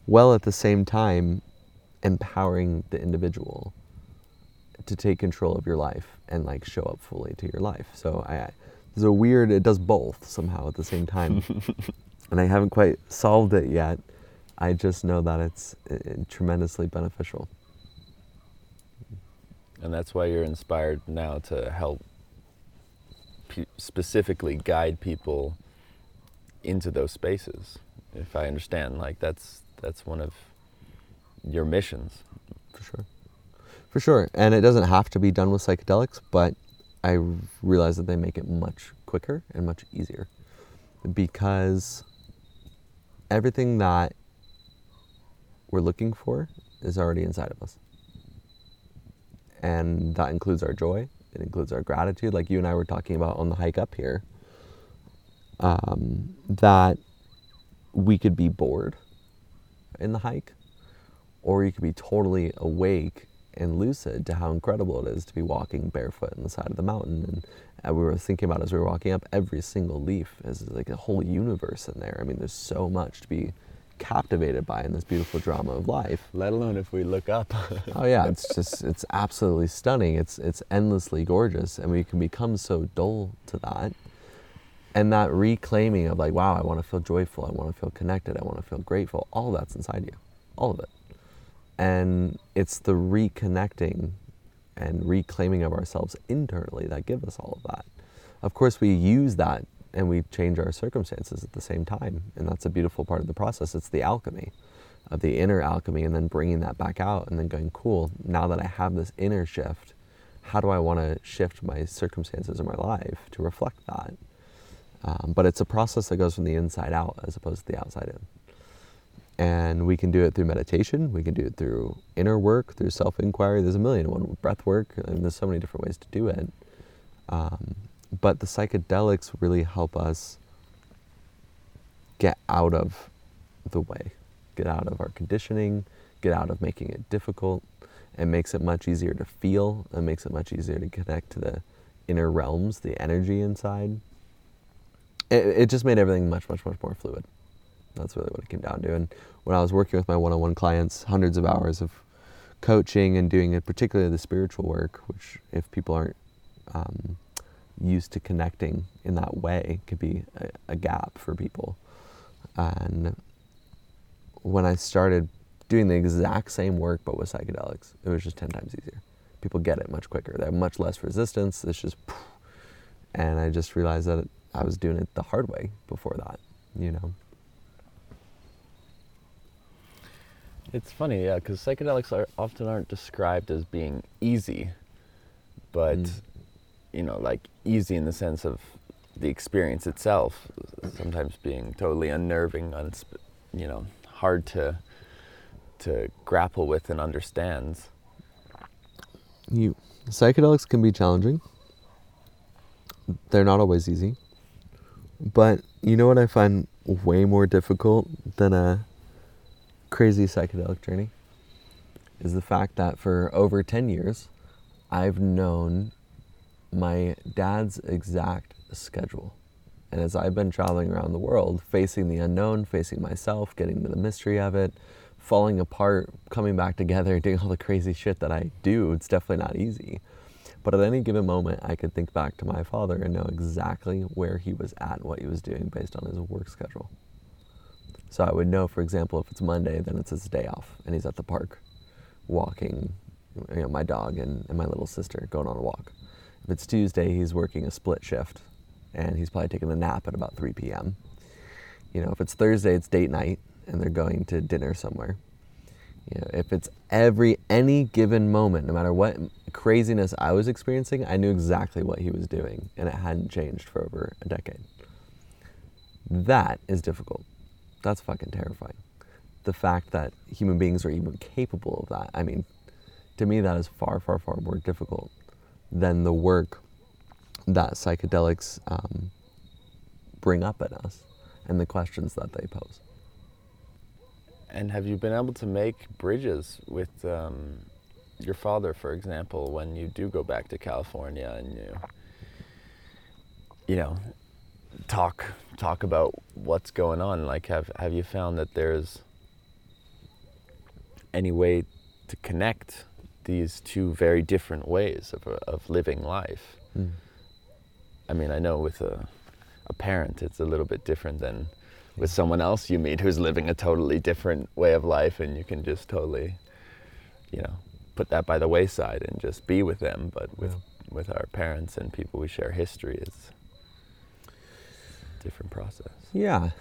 while at the same time empowering the individual to take control of your life and like show up fully to your life. So I there's a weird it does both somehow at the same time. [LAUGHS] and I haven't quite solved it yet. I just know that it's tremendously beneficial. And that's why you're inspired now to help pe- specifically guide people into those spaces. If I understand, like that's that's one of your missions. For sure. For sure. And it doesn't have to be done with psychedelics, but I realize that they make it much quicker and much easier because everything that we're looking for is already inside of us. And that includes our joy, it includes our gratitude, like you and I were talking about on the hike up here. Um, that we could be bored in the hike or you could be totally awake and lucid to how incredible it is to be walking barefoot on the side of the mountain. And uh, we were thinking about as we were walking up, every single leaf is like a whole universe in there. I mean, there's so much to be captivated by in this beautiful drama of life. Let alone if we look up. [LAUGHS] oh yeah, it's just it's absolutely stunning. It's it's endlessly gorgeous, and we can become so dull to that. And that reclaiming of like, wow, I want to feel joyful, I want to feel connected, I want to feel grateful. All that's inside you, all of it. And it's the reconnecting and reclaiming of ourselves internally that give us all of that. Of course, we use that and we change our circumstances at the same time. And that's a beautiful part of the process. It's the alchemy of the inner alchemy and then bringing that back out and then going, cool, now that I have this inner shift, how do I want to shift my circumstances in my life to reflect that? Um, but it's a process that goes from the inside out as opposed to the outside in. And we can do it through meditation, we can do it through inner work, through self inquiry. There's a million one breath work, and there's so many different ways to do it. Um, but the psychedelics really help us get out of the way, get out of our conditioning, get out of making it difficult. It makes it much easier to feel, it makes it much easier to connect to the inner realms, the energy inside. It, it just made everything much, much, much more fluid. That's really what it came down to. And when I was working with my one-on-one clients, hundreds of hours of coaching and doing it, particularly the spiritual work, which if people aren't um, used to connecting in that way, could be a, a gap for people. And when I started doing the exact same work but with psychedelics, it was just ten times easier. People get it much quicker. They have much less resistance. It's just, and I just realized that I was doing it the hard way before that, you know. It's funny, yeah, because psychedelics are often aren't described as being easy, but mm. You know, like easy in the sense of the experience itself, sometimes being totally unnerving, unsp- you know, hard to to grapple with and understand. You psychedelics can be challenging. They're not always easy. But you know what I find way more difficult than a crazy psychedelic journey is the fact that for over 10 years, I've known my dad's exact schedule. And as I've been traveling around the world, facing the unknown, facing myself, getting to the mystery of it, falling apart, coming back together, [LAUGHS] doing all the crazy shit that I do. It's definitely not easy. But at any given moment, I could think back to my father and know exactly where he was at and what he was doing based on his work schedule. So I would know, for example, if it's Monday, then it's his day off and he's at the park walking you know, my dog and, and my little sister going on a walk. If it's Tuesday, he's working a split shift and he's probably taking a nap at about 3 p.m. You know, if it's Thursday, it's date night and they're going to dinner somewhere. You know, if it's every any given moment, no matter what craziness I was experiencing, I knew exactly what he was doing, and it hadn't changed for over a decade. That is difficult. That's fucking terrifying. The fact that human beings are even capable of that, I mean, to me, that is far, far, far more difficult than the work that psychedelics um, bring up at us and the questions that they pose. And have you been able to make bridges with um, your father, for example, when you do go back to California and you, you know, talk talk about what's going on? Like, have have you found that there's any way to connect these two very different ways of of living life? Mm. I mean, I know with a a parent, it's a little bit different than with someone else you meet who's living a totally different way of life and you can just totally you know put that by the wayside and just be with them but with yeah. with our parents and people we share history it's a different process yeah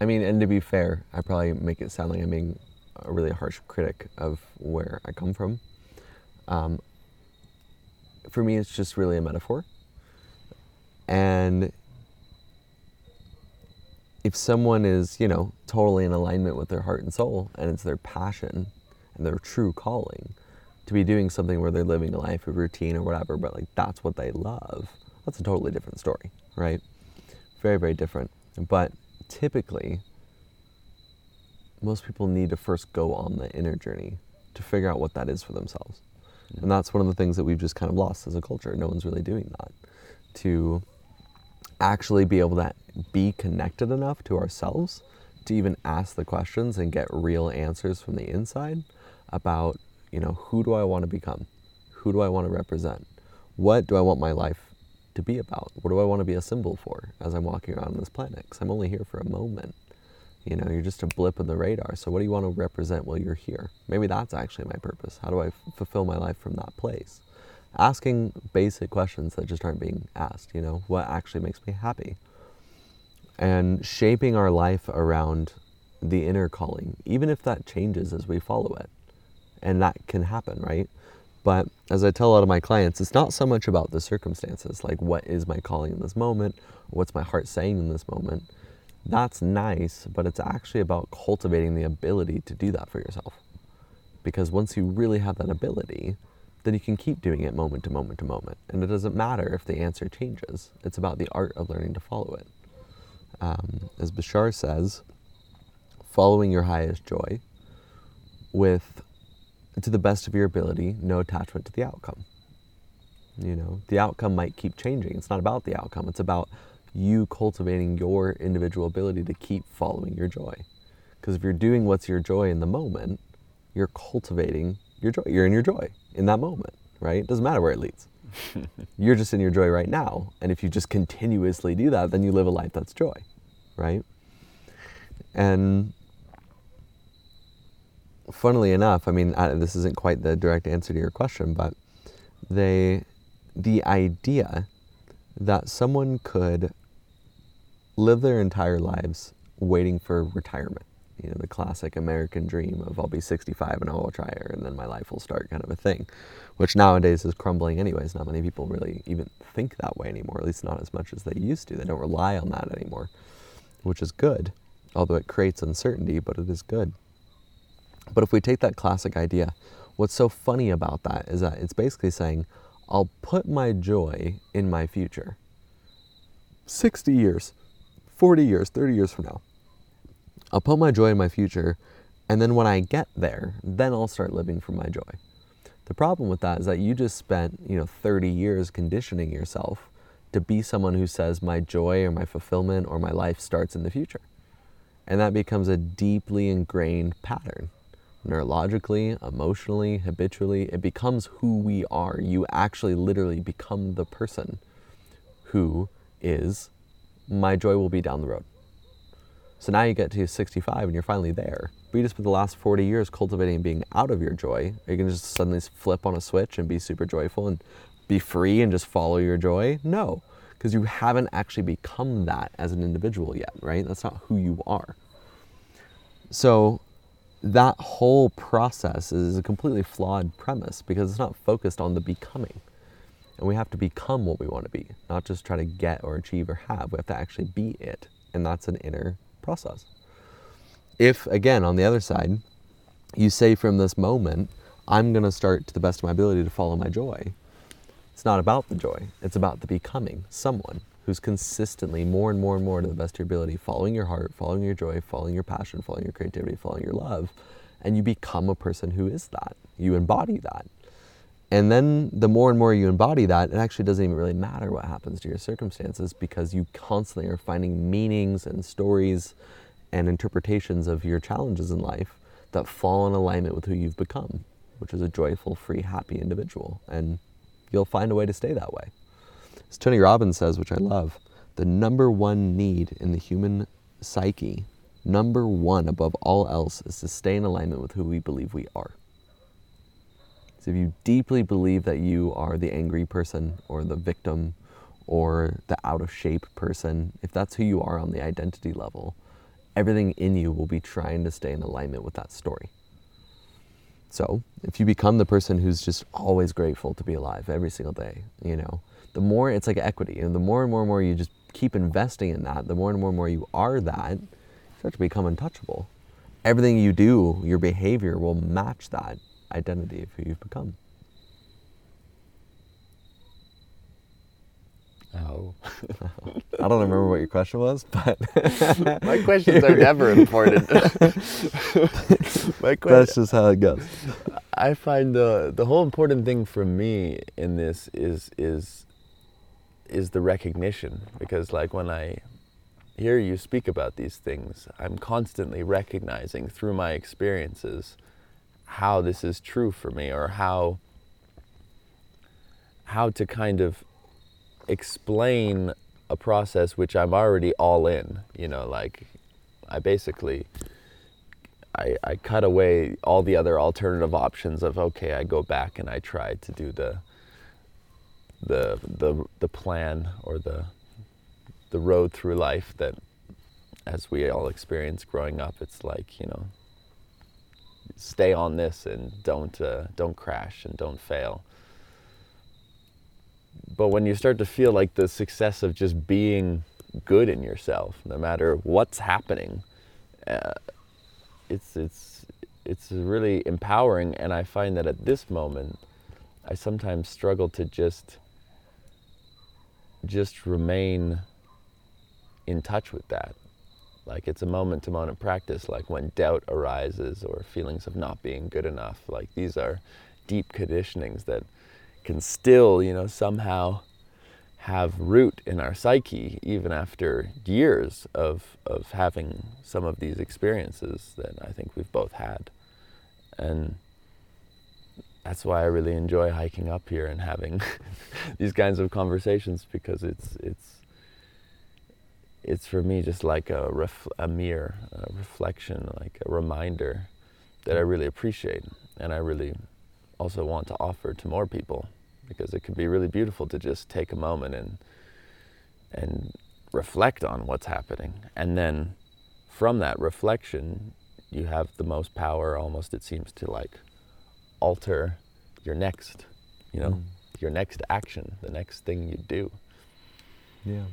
i mean and to be fair i probably make it sound like i'm being a really harsh critic of where i come from um, for me it's just really a metaphor and if someone is, you know, totally in alignment with their heart and soul and it's their passion and their true calling to be doing something where they're living a life of routine or whatever, but like that's what they love, that's a totally different story, right? Very, very different. But typically, most people need to first go on the inner journey to figure out what that is for themselves. And that's one of the things that we've just kind of lost as a culture. No one's really doing that. To actually be able to be connected enough to ourselves to even ask the questions and get real answers from the inside about, you know, who do I want to become? Who do I want to represent? What do I want my life to be about? What do I want to be a symbol for as I'm walking around on this planet? Because I'm only here for a moment. You know, you're just a blip in the radar. So, what do you want to represent while you're here? Maybe that's actually my purpose. How do I f- fulfill my life from that place? asking basic questions that just aren't being asked. You know, what actually makes me happy? And shaping our life around the inner calling, even if that changes as we follow it. And that can happen, right? But as I tell a lot of my clients, it's not so much about the circumstances, like what is my calling in this moment, what's my heart saying in this moment. That's nice, but it's actually about cultivating the ability to do that for yourself. Because once you really have that ability, then you can keep doing it moment to moment to moment. And it doesn't matter if the answer changes, it's about the art of learning to follow it. Um, as Bashar says, following your highest joy with, to the best of your ability, no attachment to the outcome. You know, the outcome might keep changing. It's not about the outcome, it's about you cultivating your individual ability to keep following your joy. Because if you're doing what's your joy in the moment, you're cultivating your joy. You're in your joy in that moment, right? It doesn't matter where it leads. [LAUGHS] You're just in your joy right now. And if you just continuously do that, then you live a life that's joy, right? And funnily enough, I mean, I, this isn't quite the direct answer to your question, but they, the idea that someone could live their entire lives waiting for retirement you know, the classic American dream of I'll be 65 and I'll retire and then my life will start kind of a thing, which nowadays is crumbling anyways. Not many people really even think that way anymore, at least not as much as they used to. They don't rely on that anymore, which is good, although it creates uncertainty, but it is good. But if we take that classic idea, what's so funny about that is that it's basically saying, I'll put my joy in my future. 60 years, 40 years, 30 years from now. I'll put my joy in my future, and then when I get there, then I'll start living for my joy. The problem with that is that you just spent, you know, 30 years conditioning yourself to be someone who says my joy or my fulfillment or my life starts in the future. And that becomes a deeply ingrained pattern. Neurologically, emotionally, habitually, it becomes who we are. You actually literally become the person who is, my joy will be down the road. So now you get to 65 and you're finally there. But you just spent the last 40 years cultivating being out of your joy. Are you going to just suddenly flip on a switch and be super joyful and be free and just follow your joy? No, because you haven't actually become that as an individual yet, right? That's not who you are. So that whole process is a completely flawed premise because it's not focused on the becoming. And we have to become what we want to be, not just try to get or achieve or have. We have to actually be it. And that's an inner process. If, again, on the other side, you say from this moment, I'm going to start to the best of my ability to follow my joy, it's not about the joy, it's about the becoming someone who's consistently more and more and more to the best of your ability, following your heart, following your joy, following your passion, following your creativity, following your love. And you become a person who is that. You embody that. And then the more and more you embody that, it actually doesn't even really matter what happens to your circumstances because you constantly are finding meanings and stories and interpretations of your challenges in life that fall in alignment with who you've become, which is a joyful, free, happy individual. And you'll find a way to stay that way. As Tony Robbins says, which I love, the number one need in the human psyche, number one above all else, is to stay in alignment with who we believe we are. So if you deeply believe that you are the angry person or the victim or the out of shape person, if that's who you are on the identity level, everything in you will be trying to stay in alignment with that story. So, if you become the person who's just always grateful to be alive every single day, you know, the more it's like equity, and the more and more and more you just keep investing in that, the more and more and more you are that, you start to become untouchable. Everything you do, your behavior will match that identity of who you've become. Oh. [LAUGHS] I don't remember what your question was, but [LAUGHS] My questions are never important. [LAUGHS] My question, that's just how it goes. I find the the whole important thing for me in this is is is the recognition because like when I hear you speak about these things, I'm constantly recognizing through my experiences how this is true for me or how how to kind of explain a process which I'm already all in, you know, like I basically I, I cut away all the other alternative options of okay, I go back and I try to do the the the the plan or the the road through life that as we all experience growing up, it's like, you know, stay on this and don't uh, don't crash and don't fail. But when you start to feel like the success of just being good in yourself, no matter what's happening, uh, it's it's it's really empowering. And I find that at this moment, I sometimes struggle to just just remain in touch with that. Like it's a moment to moment practice, like when doubt arises or feelings of not being good enough. Like these are deep conditionings that can still, you know, somehow have root in our psyche even after years of, of having some of these experiences that I think we've both had. And that's why I really enjoy hiking up here and having [LAUGHS] these kinds of conversations because it's it's it's for me just like a, ref- a mirror, a reflection, like a reminder that I really appreciate and I really also want to offer to more people because it can be really beautiful to just take a moment and and reflect on what's happening and then from that reflection you have the most power almost it seems to like alter your next you know Mm. your next action the next thing you do Yeah.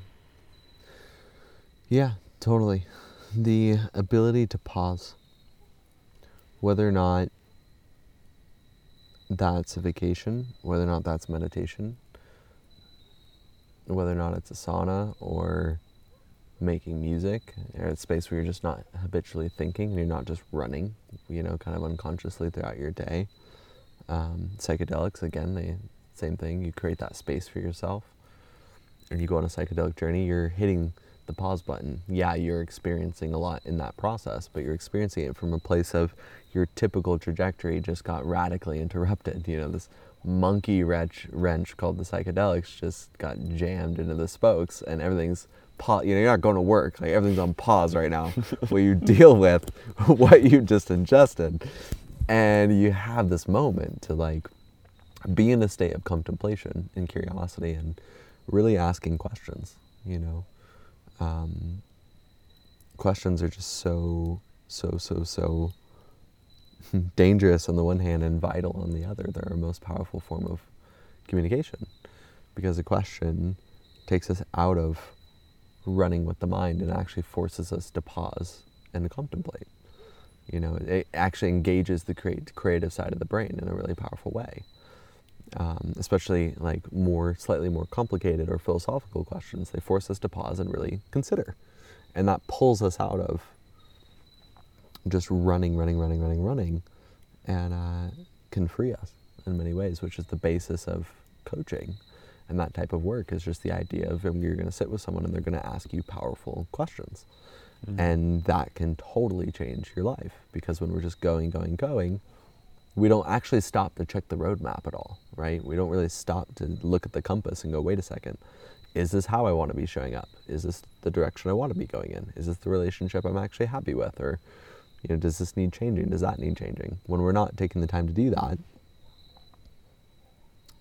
Yeah, totally. The ability to pause, whether or not that's a vacation, whether or not that's meditation, whether or not it's a sauna or making music, or a space where you're just not habitually thinking, and you're not just running, you know, kind of unconsciously throughout your day. Um, psychedelics, again, the same thing. You create that space for yourself, and you go on a psychedelic journey. You're hitting the pause button. Yeah, you're experiencing a lot in that process, but you're experiencing it from a place of your typical trajectory just got radically interrupted. You know, this monkey wrench, wrench called the psychedelics just got jammed into the spokes and everything's pause. You know, you're not going to work. Like everything's on pause right now [LAUGHS] while you deal with [LAUGHS] what you just ingested. And you have this moment to like be in a state of contemplation and curiosity and really asking questions, you know. Um, questions are just so, so, so, so [LAUGHS] dangerous on the one hand and vital on the other. They're our most powerful form of communication because a question takes us out of running with the mind and actually forces us to pause and to contemplate. You know, it actually engages the create, creative side of the brain in a really powerful way. Um, especially like more, slightly more complicated or philosophical questions, they force us to pause and really consider. And that pulls us out of just running, running, running, running, running, and uh, can free us in many ways, which is the basis of coaching. And that type of work is just the idea of you're going to sit with someone and they're going to ask you powerful questions. Mm-hmm. And that can totally change your life because when we're just going, going, going, we don't actually stop to check the roadmap at all, right? We don't really stop to look at the compass and go, wait a second, is this how I want to be showing up? Is this the direction I want to be going in? Is this the relationship I'm actually happy with? Or you know, does this need changing? Does that need changing? When we're not taking the time to do that,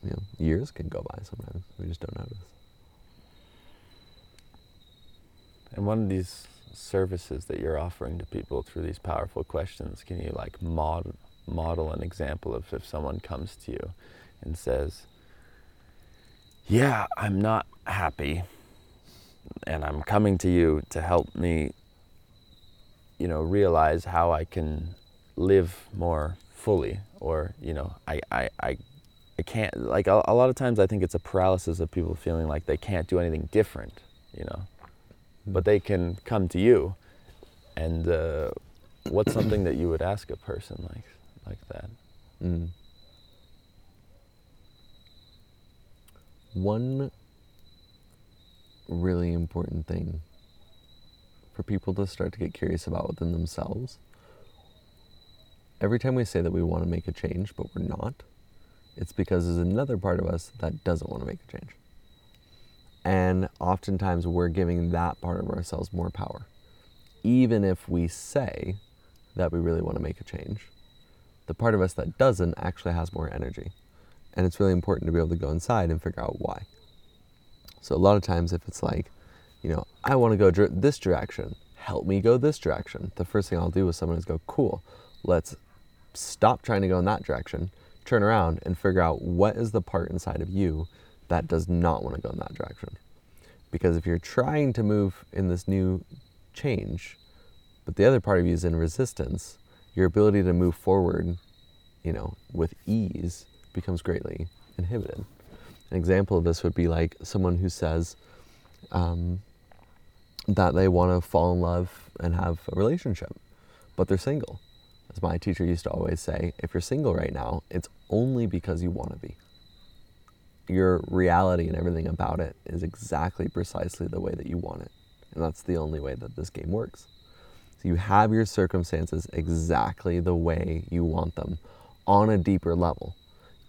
you know, years can go by sometimes. We just don't notice. And one of these services that you're offering to people through these powerful questions, can you like model, model an example of if someone comes to you and says, Yeah, I'm not happy, and I'm coming to you to help me you know, realize how I can live more fully or, you know, I, I, I, I can't, like a, a lot of times I think it's a paralysis of people feeling like they can't do anything different, you know, but they can come to you and uh, what's something that you would ask a person like, like that? Mm. One really important thing for people to start to get curious about within themselves. Every time we say that we want to make a change, but we're not, it's because there's another part of us that doesn't want to make a change. And oftentimes we're giving that part of ourselves more power. Even if we say that we really want to make a change, the part of us that doesn't actually has more energy. And it's really important to be able to go inside and figure out why. So, a lot of times, if it's like, you know, I want to go this direction. Help me go this direction. The first thing I'll do with someone is go, cool, let's stop trying to go in that direction, turn around and figure out what is the part inside of you that does not want to go in that direction. Because if you're trying to move in this new change, but the other part of you is in resistance, your ability to move forward, you know, with ease becomes greatly inhibited. An example of this would be like someone who says, um, that they want to fall in love and have a relationship, but they're single. As my teacher used to always say, if you're single right now, it's only because you want to be. Your reality and everything about it is exactly precisely the way that you want it. And that's the only way that this game works. So you have your circumstances exactly the way you want them on a deeper level,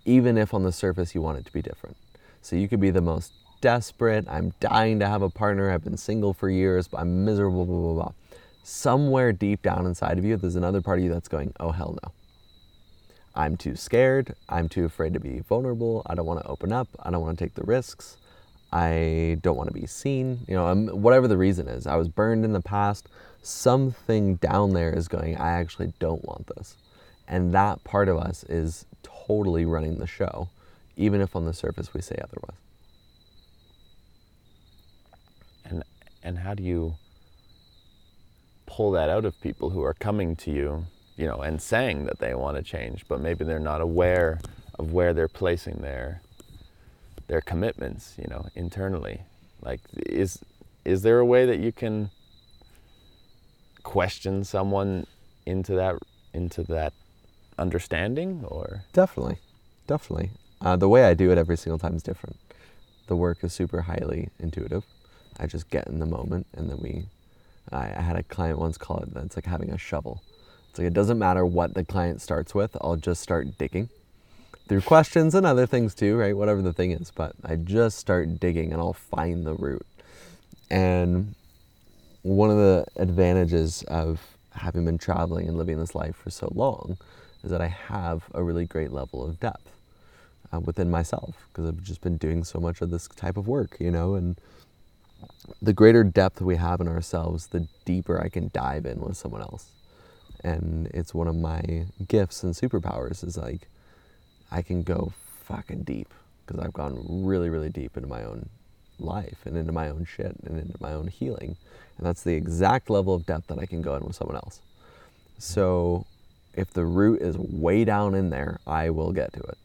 even if on the surface you want it to be different. So you could be the most desperate. I'm dying to have a partner. I've been single for years, but I'm miserable, blah, blah, blah. Somewhere deep down inside of you, there's another part of you that's going, oh, hell no. I'm too scared. I'm too afraid to be vulnerable. I don't want to open up. I don't want to take the risks. I don't want to be seen. You know, I'm, whatever the reason is, I was burned in the past. Something down there is going, I actually don't want this. And that part of us is totally running the show, even if on the surface we say otherwise. and and how do you pull that out of people who are coming to you, you know, and saying that they want to change, but maybe they're not aware of where they're placing their their commitments, you know, internally. Like is is there a way that you can question someone into that into that understanding or definitely definitely uh, the way i do it every single time is different the work is super highly intuitive I just get in the moment, and then we. I, I had a client once call it that's like having a shovel. It's like it doesn't matter what the client starts with. I'll just start digging through questions and other things too, right? Whatever the thing is, but I just start digging and I'll find the root. And one of the advantages of having been traveling and living this life for so long is that I have a really great level of depth uh, within myself because I've just been doing so much of this type of work, you know, and the greater depth we have in ourselves, the deeper I can dive in with someone else. And it's one of my gifts and superpowers is like I can go fucking deep because I've gone really, really deep into my own life and into my own shit and into my own healing. And that's the exact level of depth that I can go in with someone else. So if the root is way down in there, I will get to it.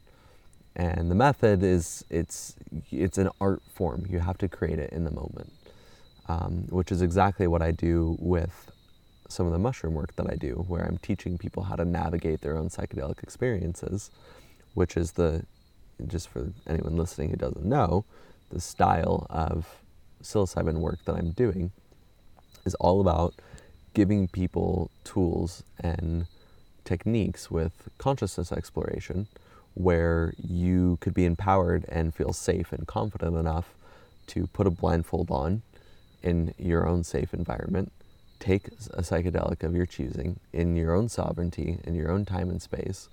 And the method is it's it's an art form. You have to create it in the moment, um, which is exactly what I do with some of the mushroom work that I do, where I'm teaching people how to navigate their own psychedelic experiences which is the, just for anyone listening who doesn't know, the style of psilocybin work that I'm doing is all about giving people tools and techniques with consciousness exploration where you could be empowered and feel safe and confident enough to put a blindfold on in your own safe environment, take a psychedelic of your choosing in your own sovereignty, in your own time and space,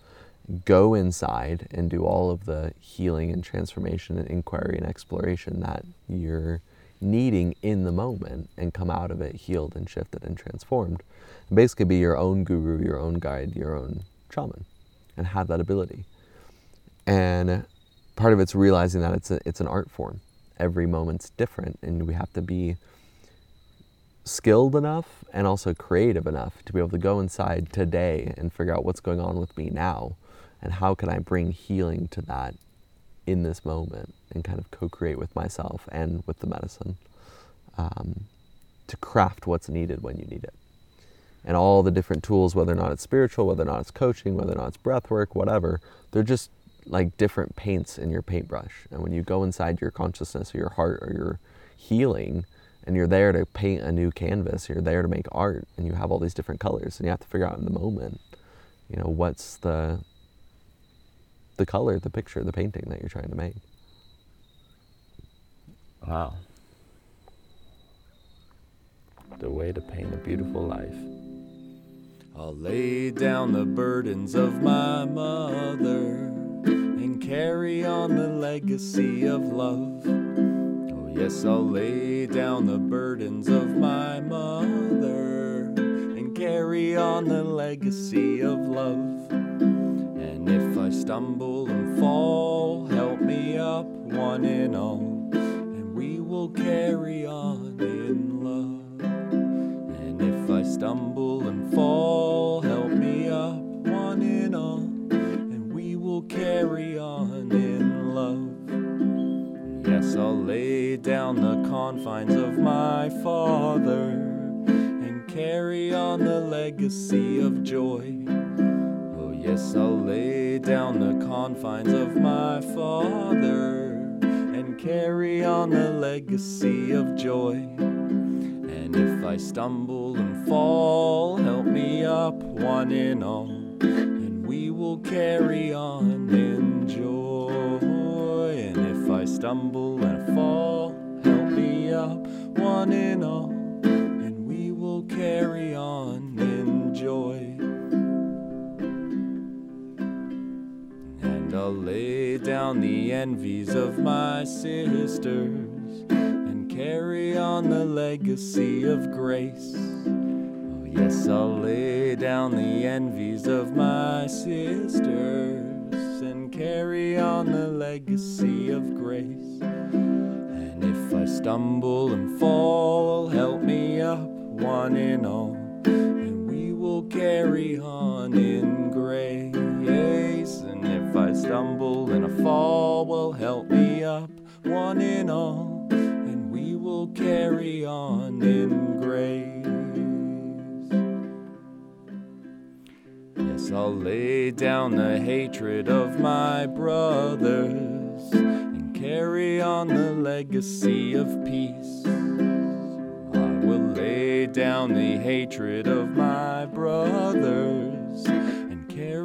go inside and do all of the healing and transformation and inquiry and exploration that you're needing in the moment and come out of it healed and shifted and transformed. And basically be your own guru, your own guide, your own shaman and have that ability. And part of it's realizing that it's a, it's an art form. Every moment's different and we have to be skilled enough and also creative enough to be able to go inside today and figure out what's going on with me now and how can I bring healing to that in this moment and kind of co-create with myself and with the medicine um, to craft what's needed when you need it. And all the different tools whether or not it's spiritual whether or not it's coaching whether or not it's breath work whatever they're just like different paints in your paintbrush. And when you go inside your consciousness or your heart or your healing and you're there to paint a new canvas you're there to make art and you have all these different colors and you have to figure out in the moment you know what's the the color, the picture, the painting that you're trying to make. Wow. The way to paint a beautiful life. I'll lay down the burdens of my mother and carry on the legacy of love. Oh, yes, I'll lay down the burdens of my mother and carry on the legacy of love. And if I stumble and fall, help me up, one and all, and we will carry on in love. And if I stumble and fall, help me up, one and all, and we will carry on in love. Yes, I'll lay down the confines of my father and carry on the legacy of joy. Yes, I'll lay down the confines of my father and carry on the legacy of joy. And if I stumble and fall, help me up, one and all, and we will carry on in joy. And if I stumble and fall, help me up, one and all, and we will carry on I'll lay down the envies of my sisters and carry on the legacy of grace. Oh, yes, I'll lay down the envies of my sisters and carry on the legacy of grace. And if I stumble and fall, help me up, one and all, and we will carry on in grace. And if I stumble and I fall, well, help me up, one and all, and we will carry on in grace. Yes, I'll lay down the hatred of my brothers and carry on the legacy of peace. I will lay down the hatred of my brothers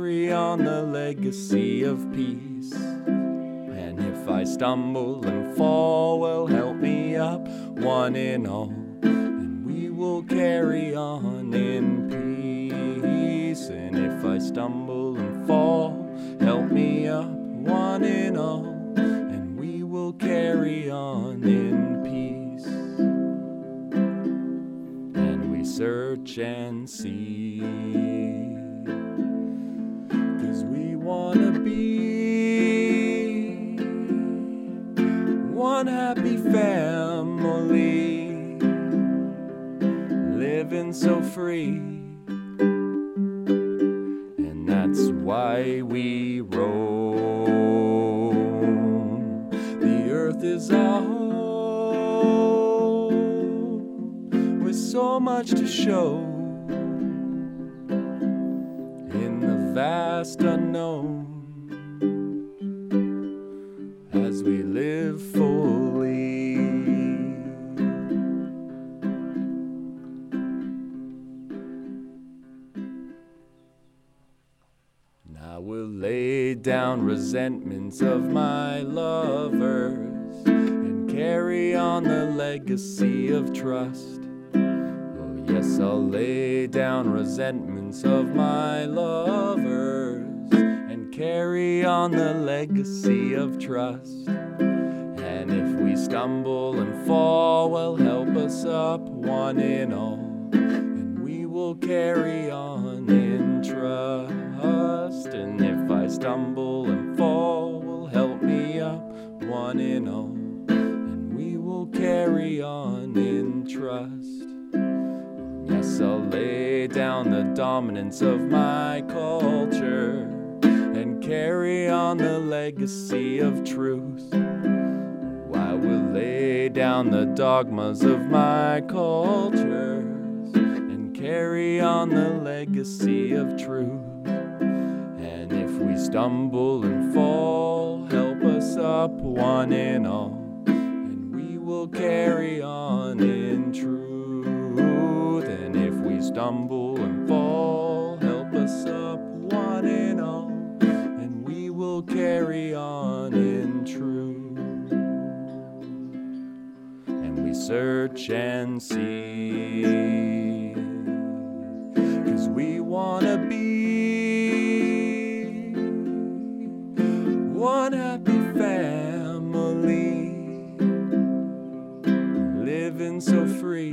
carry on the legacy of peace. And if I stumble and fall, well, help me up, one and all, and we will carry on in peace. And if I stumble and fall, help me up, one and all, and we will carry on in peace. And we search and see, one happy family, living so free. And that's why we roam. The earth is our home with so much to show in the vast unknown down resentments of my lovers and carry on the legacy of trust. Oh, yes, I'll lay down resentments of my lovers and carry on the legacy of trust. And if we stumble and fall, well, help us up, one and all, and we will carry on in trust. And if I stumble and fall, will help me up, one and all, and we will carry on in trust. Yes, I'll lay down the dominance of my culture and carry on the legacy of truth. I will lay down the dogmas of my cultures and carry on the legacy of truth. We stumble and fall, help us up, one and all, and we will carry on in truth. And if we stumble and fall, help us up, one and all, and we will carry on in truth. And we search and see, cause we wanna be so free.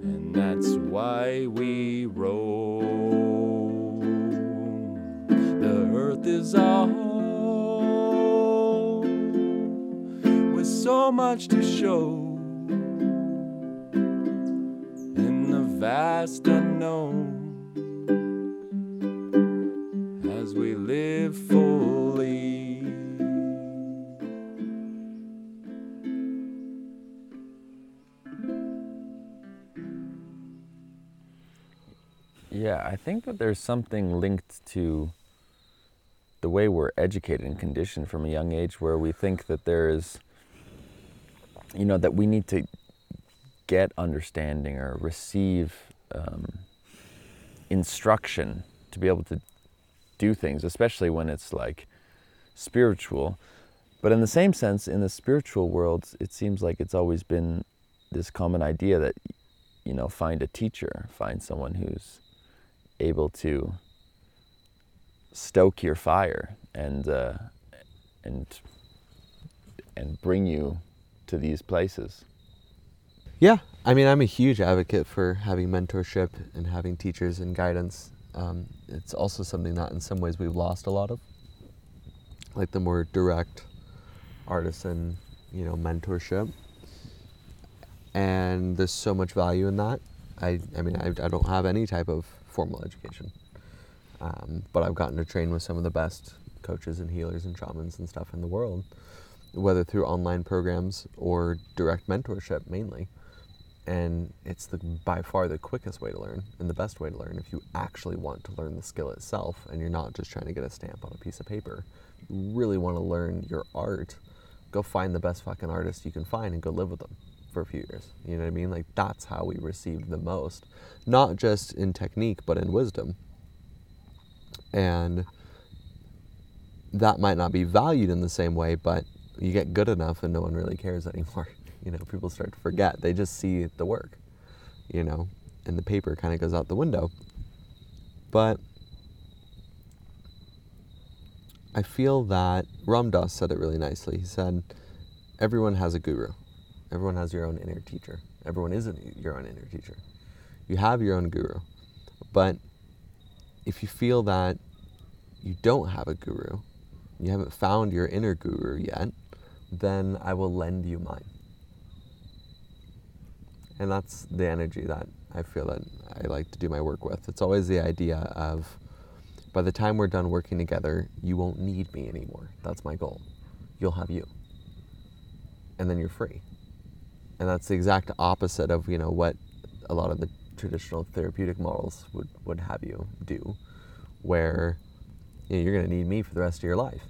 And that's why we roam. The earth is our home with so much to show in the vast unknown as we live fully. Yeah, I think that there's something linked to the way we're educated and conditioned from a young age where we think that there is, you know, that we need to get understanding or receive um, instruction to be able to do things, especially when it's like spiritual. But in the same sense, in the spiritual world, it seems like it's always been this common idea that, you know, find a teacher, find someone who's able to stoke your fire and uh, and and bring you to these places. Yeah, I mean, I'm a huge advocate for having mentorship and having teachers and guidance. Um, it's also something that, in some ways, we've lost a lot of, like the more direct artisan, you know, mentorship. And there's so much value in that. I, I mean, I, I don't have any type of formal education, um, but I've gotten to train with some of the best coaches and healers and shamans and stuff in the world, whether through online programs or direct mentorship mainly. And it's the by far the quickest way to learn and the best way to learn if you actually want to learn the skill itself and you're not just trying to get a stamp on a piece of paper. You really want to learn your art. Go find the best fucking artist you can find and go live with them for a few years. You know what I mean? Like that's how we received the most, not just in technique, but in wisdom. And that might not be valued in the same way, but you get good enough and no one really cares [LAUGHS] anymore. You know, people start to forget. They just see the work, you know, and the paper kind of goes out the window. But I feel that Ram Dass said it really nicely. He said, Everyone has a guru, everyone has your own inner teacher. Everyone is your own inner teacher. You have your own guru. But if you feel that you don't have a guru, you haven't found your inner guru yet, then I will lend you mine. And that's the energy that I feel that I like to do my work with. It's always the idea of by the time we're done working together, you won't need me anymore. That's my goal. You'll have you. And then you're free. And that's the exact opposite of, you know, what a lot of the traditional therapeutic models would, would have you do, where you know, you're going to need me for the rest of your life.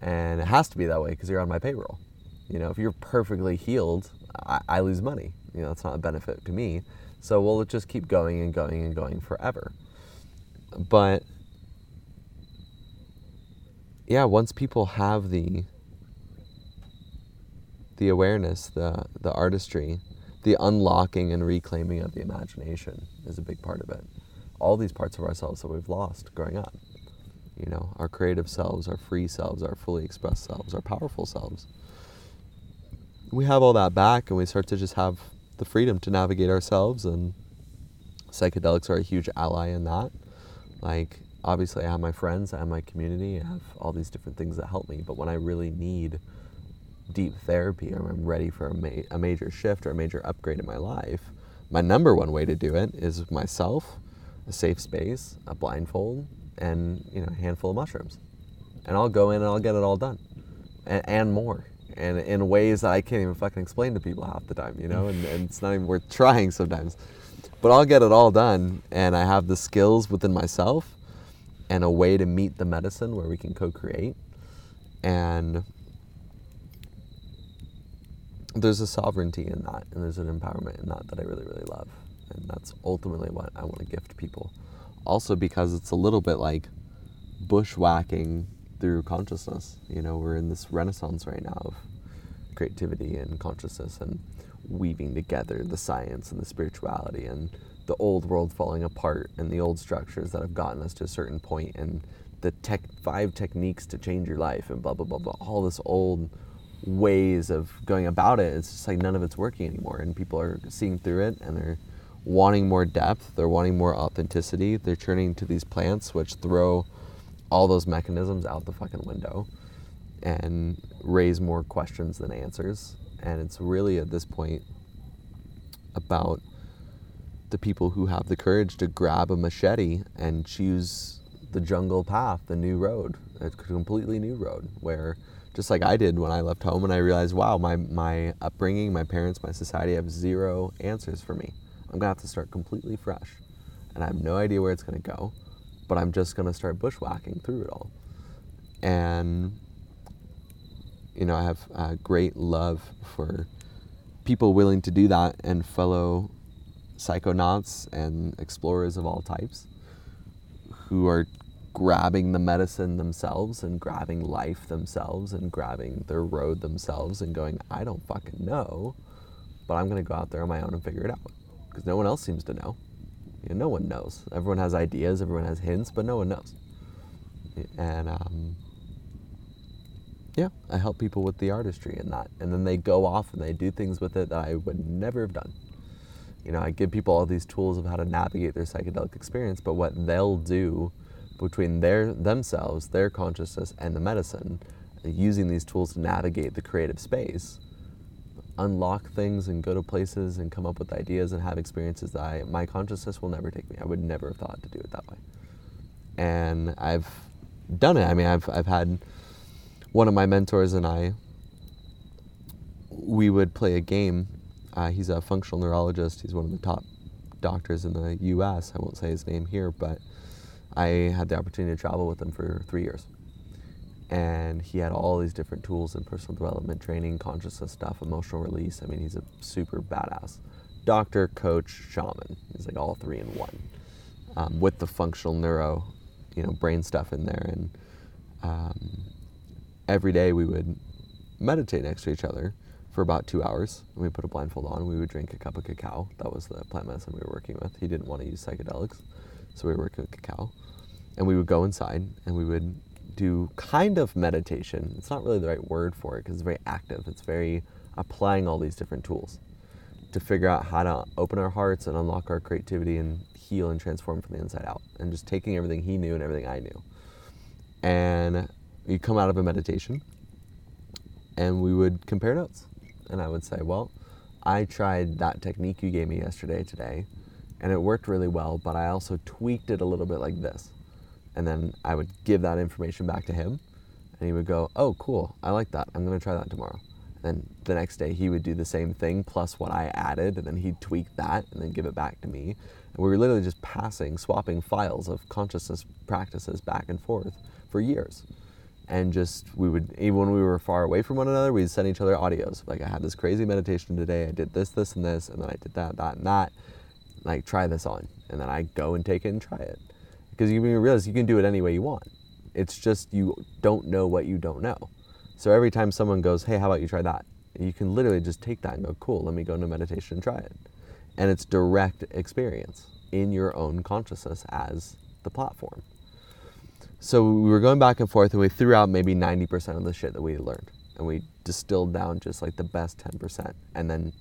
And it has to be that way because you're on my payroll. You know, if you're perfectly healed, I, I lose money. You know, that's not a benefit to me. So we'll just keep going and going and going forever. But yeah, once people have the the awareness, the the artistry, the unlocking and reclaiming of the imagination is a big part of it. All these parts of ourselves that we've lost growing up. You know, our creative selves, our free selves, our fully expressed selves, our powerful selves. We have all that back and we start to just have the freedom to navigate ourselves and psychedelics are a huge ally in that. Like obviously I have my friends, I have my community, I have all these different things that help me, but when I really need deep therapy or I'm ready for a, ma- a major shift or a major upgrade in my life, my number one way to do it is myself, a safe space, a blindfold, and you know a handful of mushrooms, and I'll go in and I'll get it all done, and, and more, and in ways that I can't even fucking explain to people half the time, you know, and, and it's not even worth trying sometimes, but I'll get it all done, and I have the skills within myself, and a way to meet the medicine where we can co-create, and there's a sovereignty in that and there's an empowerment in that that I really really love and that's ultimately what I want to gift people. Also because it's a little bit like bushwhacking through consciousness you know we're in this renaissance right now of creativity and consciousness and weaving together the science and the spirituality and the old world falling apart and the old structures that have gotten us to a certain point and the tech five techniques to change your life and blah blah blah blah all this old ways of going about it, it's just like none of it's working anymore. And people are seeing through it and they're wanting more depth, they're wanting more authenticity. They're turning to these plants which throw all those mechanisms out the fucking window and raise more questions than answers. And it's really at this point about the people who have the courage to grab a machete and choose the jungle path, the new road, a completely new road where just like I did when I left home and I realized, wow, my, my upbringing, my parents, my society have zero answers for me. I'm gonna have to start completely fresh. And I have no idea where it's gonna go, but I'm just gonna start bushwhacking through it all. And, you know, I have a great love for people willing to do that and fellow psychonauts and explorers of all types who are grabbing the medicine themselves and grabbing life themselves and grabbing their road themselves and going, I don't fucking know, but I'm going to go out there on my own and figure it out. Because no one else seems to know. You know. No one knows. Everyone has ideas, everyone has hints, but no one knows. And um, yeah, I help people with the artistry in that. And then they go off and they do things with it that I would never have done. You know, I give people all these tools of how to navigate their psychedelic experience, but what they'll do between their themselves, their consciousness, and the medicine, using these tools to navigate the creative space, unlock things and go to places and come up with ideas and have experiences that I, my consciousness will never take me. I would never have thought to do it that way. And I've done it. I mean, I've, I've had one of my mentors and I, we would play a game. Uh, he's a functional neurologist. He's one of the top doctors in the US. I won't say his name here, but I had the opportunity to travel with him for three years. and he had all these different tools in personal development training, consciousness stuff, emotional release. I mean, he's a super badass doctor, coach, shaman. He's like all three in one, um, with the functional neuro, you know, brain stuff in there. And um, every day we would meditate next to each other for about two hours. And we put a blindfold on. We would drink a cup of cacao. That was the plant medicine we were working with. He didn't want to use psychedelics, so we were working with cacao. And we would go inside and we would do kind of meditation. It's not really the right word for it because it's very active. It's very applying all these different tools to figure out how to open our hearts and unlock our creativity and heal and transform from the inside out. And just taking everything he knew and everything I knew. And you come out of a meditation and we would compare notes. And I would say, well, I tried that technique you gave me yesterday today and it worked really well, but I also tweaked it a little bit like this and then I would give that information back to him, and he would go, "Oh, cool, I like that. I'm gonna try that tomorrow." And the next day he would do the same thing plus what I added, and then he'd tweak that and then give it back to me. And we were literally just passing, swapping files of consciousness practices back and forth for years. And just we would even when we were far away from one another, we'd send each other audios. Like I had this crazy meditation today. I did this, this, and this, and then I did that, that, and that. Like try this on, and then I go and take it and try it because you realize you can do it any way you want. It's just you don't know what you don't know. So every time someone goes, hey, how about you try that? You can literally just take that and go, cool, let me go into meditation and try it. And it's direct experience in your own consciousness as the platform. So we were going back and forth and we threw out maybe 90% of the shit that we learned. And we distilled down just like the best 10% and then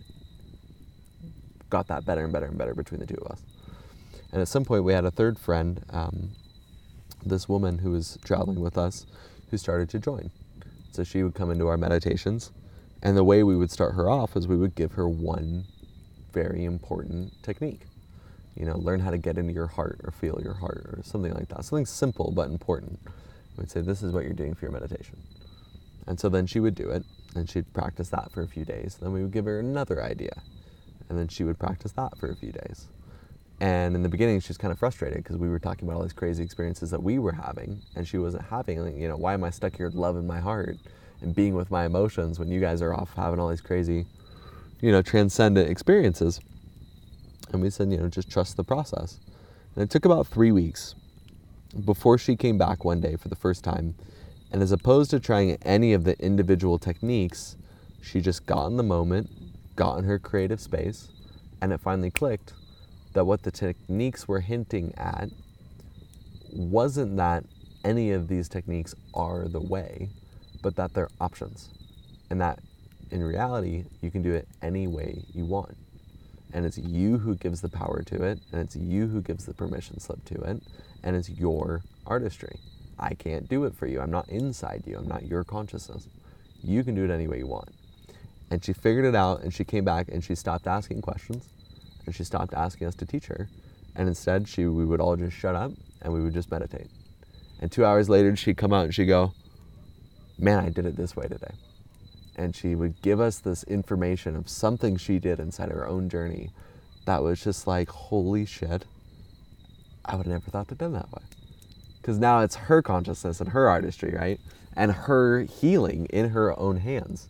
got that better and better and better between the two of us. And at some point, we had a third friend, um, this woman who was traveling with us, who started to join. So she would come into our meditations. And the way we would start her off is we would give her one very important technique. You know, learn how to get into your heart or feel your heart or something like that. Something simple but important. We'd say, This is what you're doing for your meditation. And so then she would do it and she'd practice that for a few days. Then we would give her another idea. And then she would practice that for a few days. And in the beginning, she was kind of frustrated because we were talking about all these crazy experiences that we were having, and she wasn't having. Like, you know, why am I stuck here with love in my heart and being with my emotions when you guys are off having all these crazy, you know, transcendent experiences? And we said, you know, just trust the process. And it took about three weeks before she came back one day for the first time. And as opposed to trying any of the individual techniques, she just got in the moment, got in her creative space, and it finally clicked that what the techniques were hinting at wasn't that any of these techniques are the way, but that they're options. And that in reality, you can do it any way you want. And it's you who gives the power to it, and it's you who gives the permission slip to it, and it's your artistry. I can't do it for you. I'm not inside you. I'm not your consciousness. You can do it any way you want. And she figured it out, and she came back and she stopped asking questions and she stopped asking us to teach her. And instead, she we would all just shut up and we would just meditate. And two hours later, she'd come out and she'd go, "Man, I did it this way today." And she would give us this information of something she did inside her own journey that was just like, "Holy shit! I would have never thought to done that way." Because now it's her consciousness and her artistry, right? And her healing in her own hands.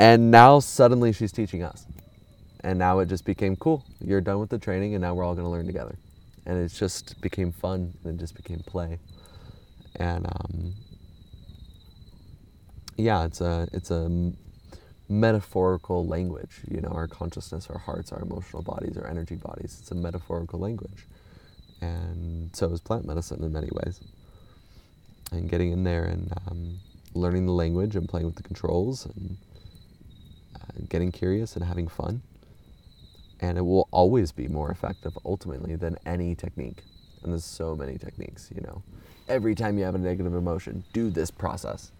And now suddenly she's teaching us and now it just became cool. You're done with the training, and now we're all going to learn together. And it just became fun, and it just became play. And um, yeah, it's a it's a metaphorical language. You know, our consciousness, our hearts, our emotional bodies, our energy bodies. It's a metaphorical language, and so is plant medicine in many ways. And getting in there and um, learning the language and playing with the controls and getting curious and having fun and it will always be more effective ultimately than any technique. And there's so many techniques, you know. Every time you have a negative emotion, do this process.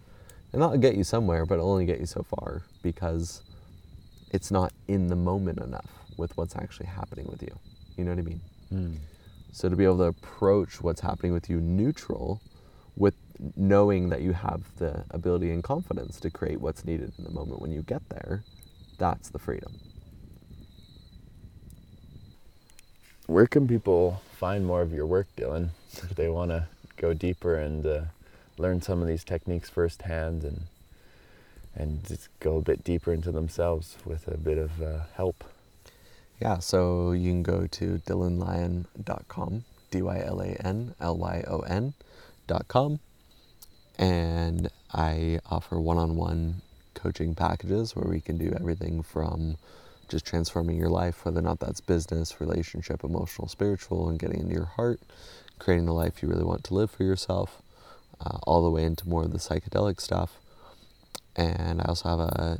And that'll get you somewhere, but it'll only get you so far because it's not in the moment enough with what's actually happening with you. You know what I mean? Mm. So to be able to approach what's happening with you neutral with knowing that you have the ability and confidence to create what's needed in the moment when you get there, that's the freedom. where can people find more of your work, Dylan, [LAUGHS] if they want to go deeper and uh, learn some of these techniques firsthand and and just go a bit deeper into themselves with a bit of uh, help. Yeah, so you can go to dylanlyon.com, D Y L A N L Y O N.com, and I offer one on one coaching packages where we can do everything from just transforming your life, whether or not that's business, relationship, emotional, spiritual, and getting into your heart, creating the life you really want to live for yourself, uh, all the way into more of the psychedelic stuff. And I also have a,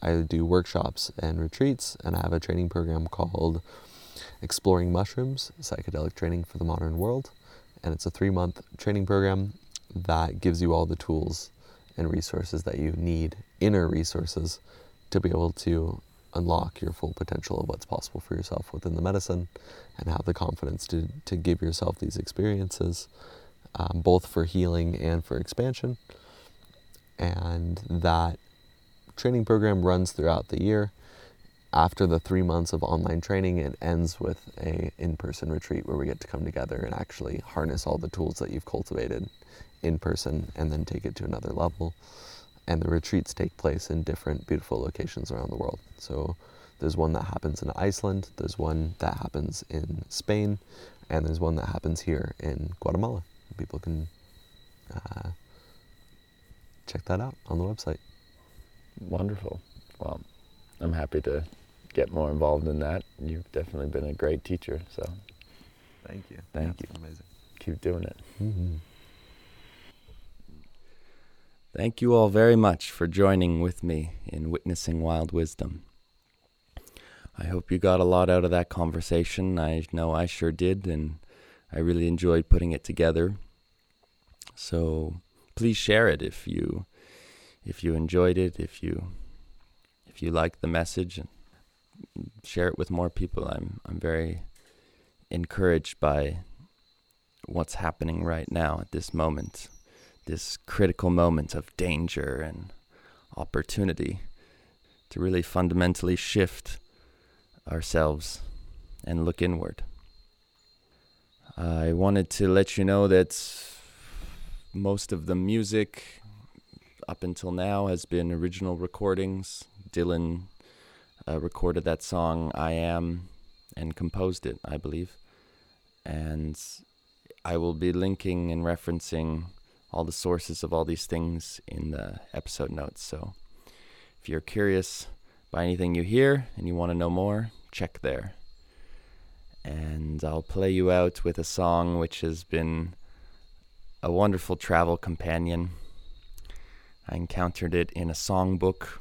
I do workshops and retreats, and I have a training program called Exploring Mushrooms Psychedelic Training for the Modern World. And it's a three month training program that gives you all the tools and resources that you need, inner resources, to be able to unlock your full potential of what's possible for yourself within the medicine and have the confidence to, to give yourself these experiences, um, both for healing and for expansion. And that training program runs throughout the year. After the three months of online training, it ends with a in-person retreat where we get to come together and actually harness all the tools that you've cultivated in person and then take it to another level. And the retreats take place in different beautiful locations around the world. So there's one that happens in Iceland, there's one that happens in Spain, and there's one that happens here in Guatemala. People can uh, check that out on the website. Wonderful. Well, I'm happy to get more involved in that. You've definitely been a great teacher, so Thank you. Thank you. Amazing. keep doing it. Mm-hmm. Thank you all very much for joining with me in witnessing wild wisdom. I hope you got a lot out of that conversation. I know I sure did, and I really enjoyed putting it together. So please share it if you if you enjoyed it, if you if you like the message, and share it with more people. I'm I'm very encouraged by what's happening right now at this moment this critical moment of danger and opportunity to really fundamentally shift ourselves and look inward. I wanted to let you know that most of the music up until now has been original recordings. Dylan uh, recorded that song I Am and composed it, I believe. And I will be linking and referencing all the sources of all these things in the episode notes. So if you're curious by anything you hear and you want to know more, check there. And I'll play you out with a song which has been a wonderful travel companion. I encountered it in a songbook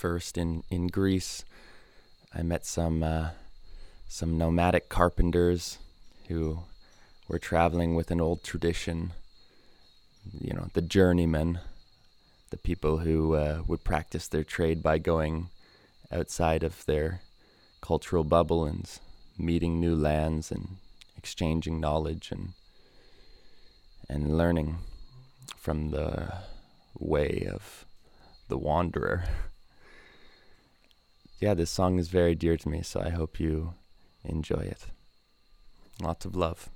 first in, in Greece. I met some uh, some nomadic carpenters who were traveling with an old tradition you know, the journeymen, the people who uh, would practice their trade by going outside of their cultural bubble and meeting new lands and exchanging knowledge and and learning from the way of the wanderer. [LAUGHS] yeah, this song is very dear to me, so I hope you enjoy it. Lots of love.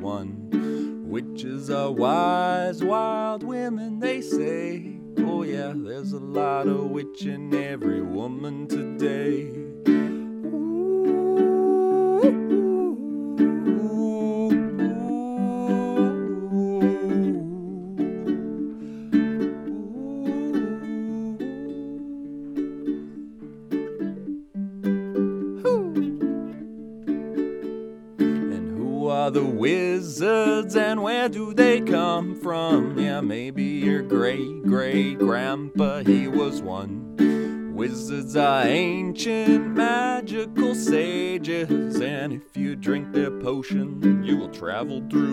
One. Witches are wise, Wizards are ancient magical sages, and if you drink their potion, you will travel through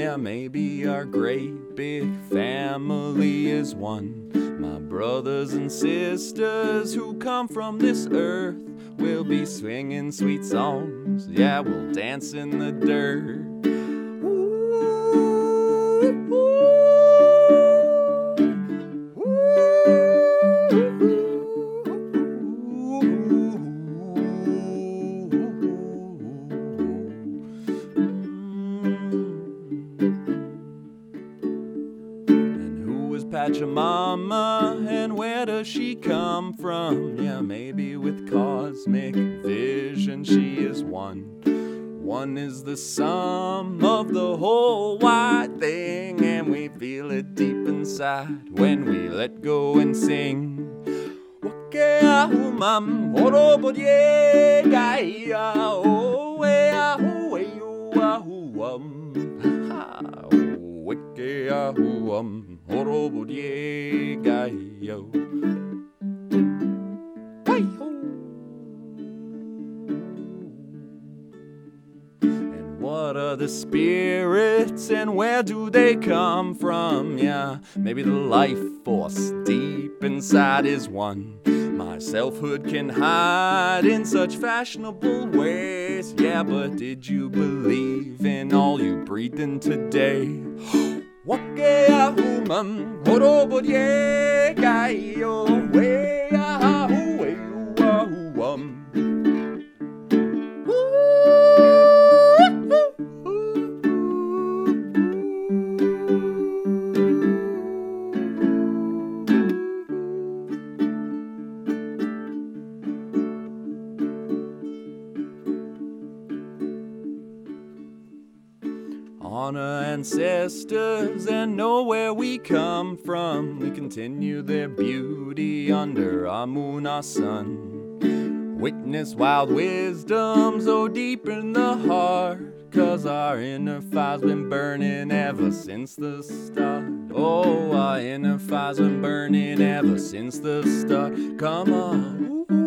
Yeah, maybe our great big family is one. My brothers and sisters who come from this earth will be swinging sweet songs. Yeah, we'll dance in the dirt. One is the sum of the whole wide thing, and we feel it deep inside when we let go and sing. Wakeahumam, orobodye, gaia, oeahueahuam. Ha, Wakeahuam, orobodye, gaia. What are the spirits and where do they come from? Yeah, maybe the life force deep inside is one. My selfhood can hide in such fashionable ways. Yeah, but did you believe in all you breathe in today? Wakeahumam, horobodye, gaio, weahu, weahuam. Ancestors and know where we come from. We continue their beauty under our moon, our sun. Witness wild wisdom so oh, deep in the heart. Cause our inner fire's been burning ever since the start. Oh, our inner fire's been burning ever since the start. Come on.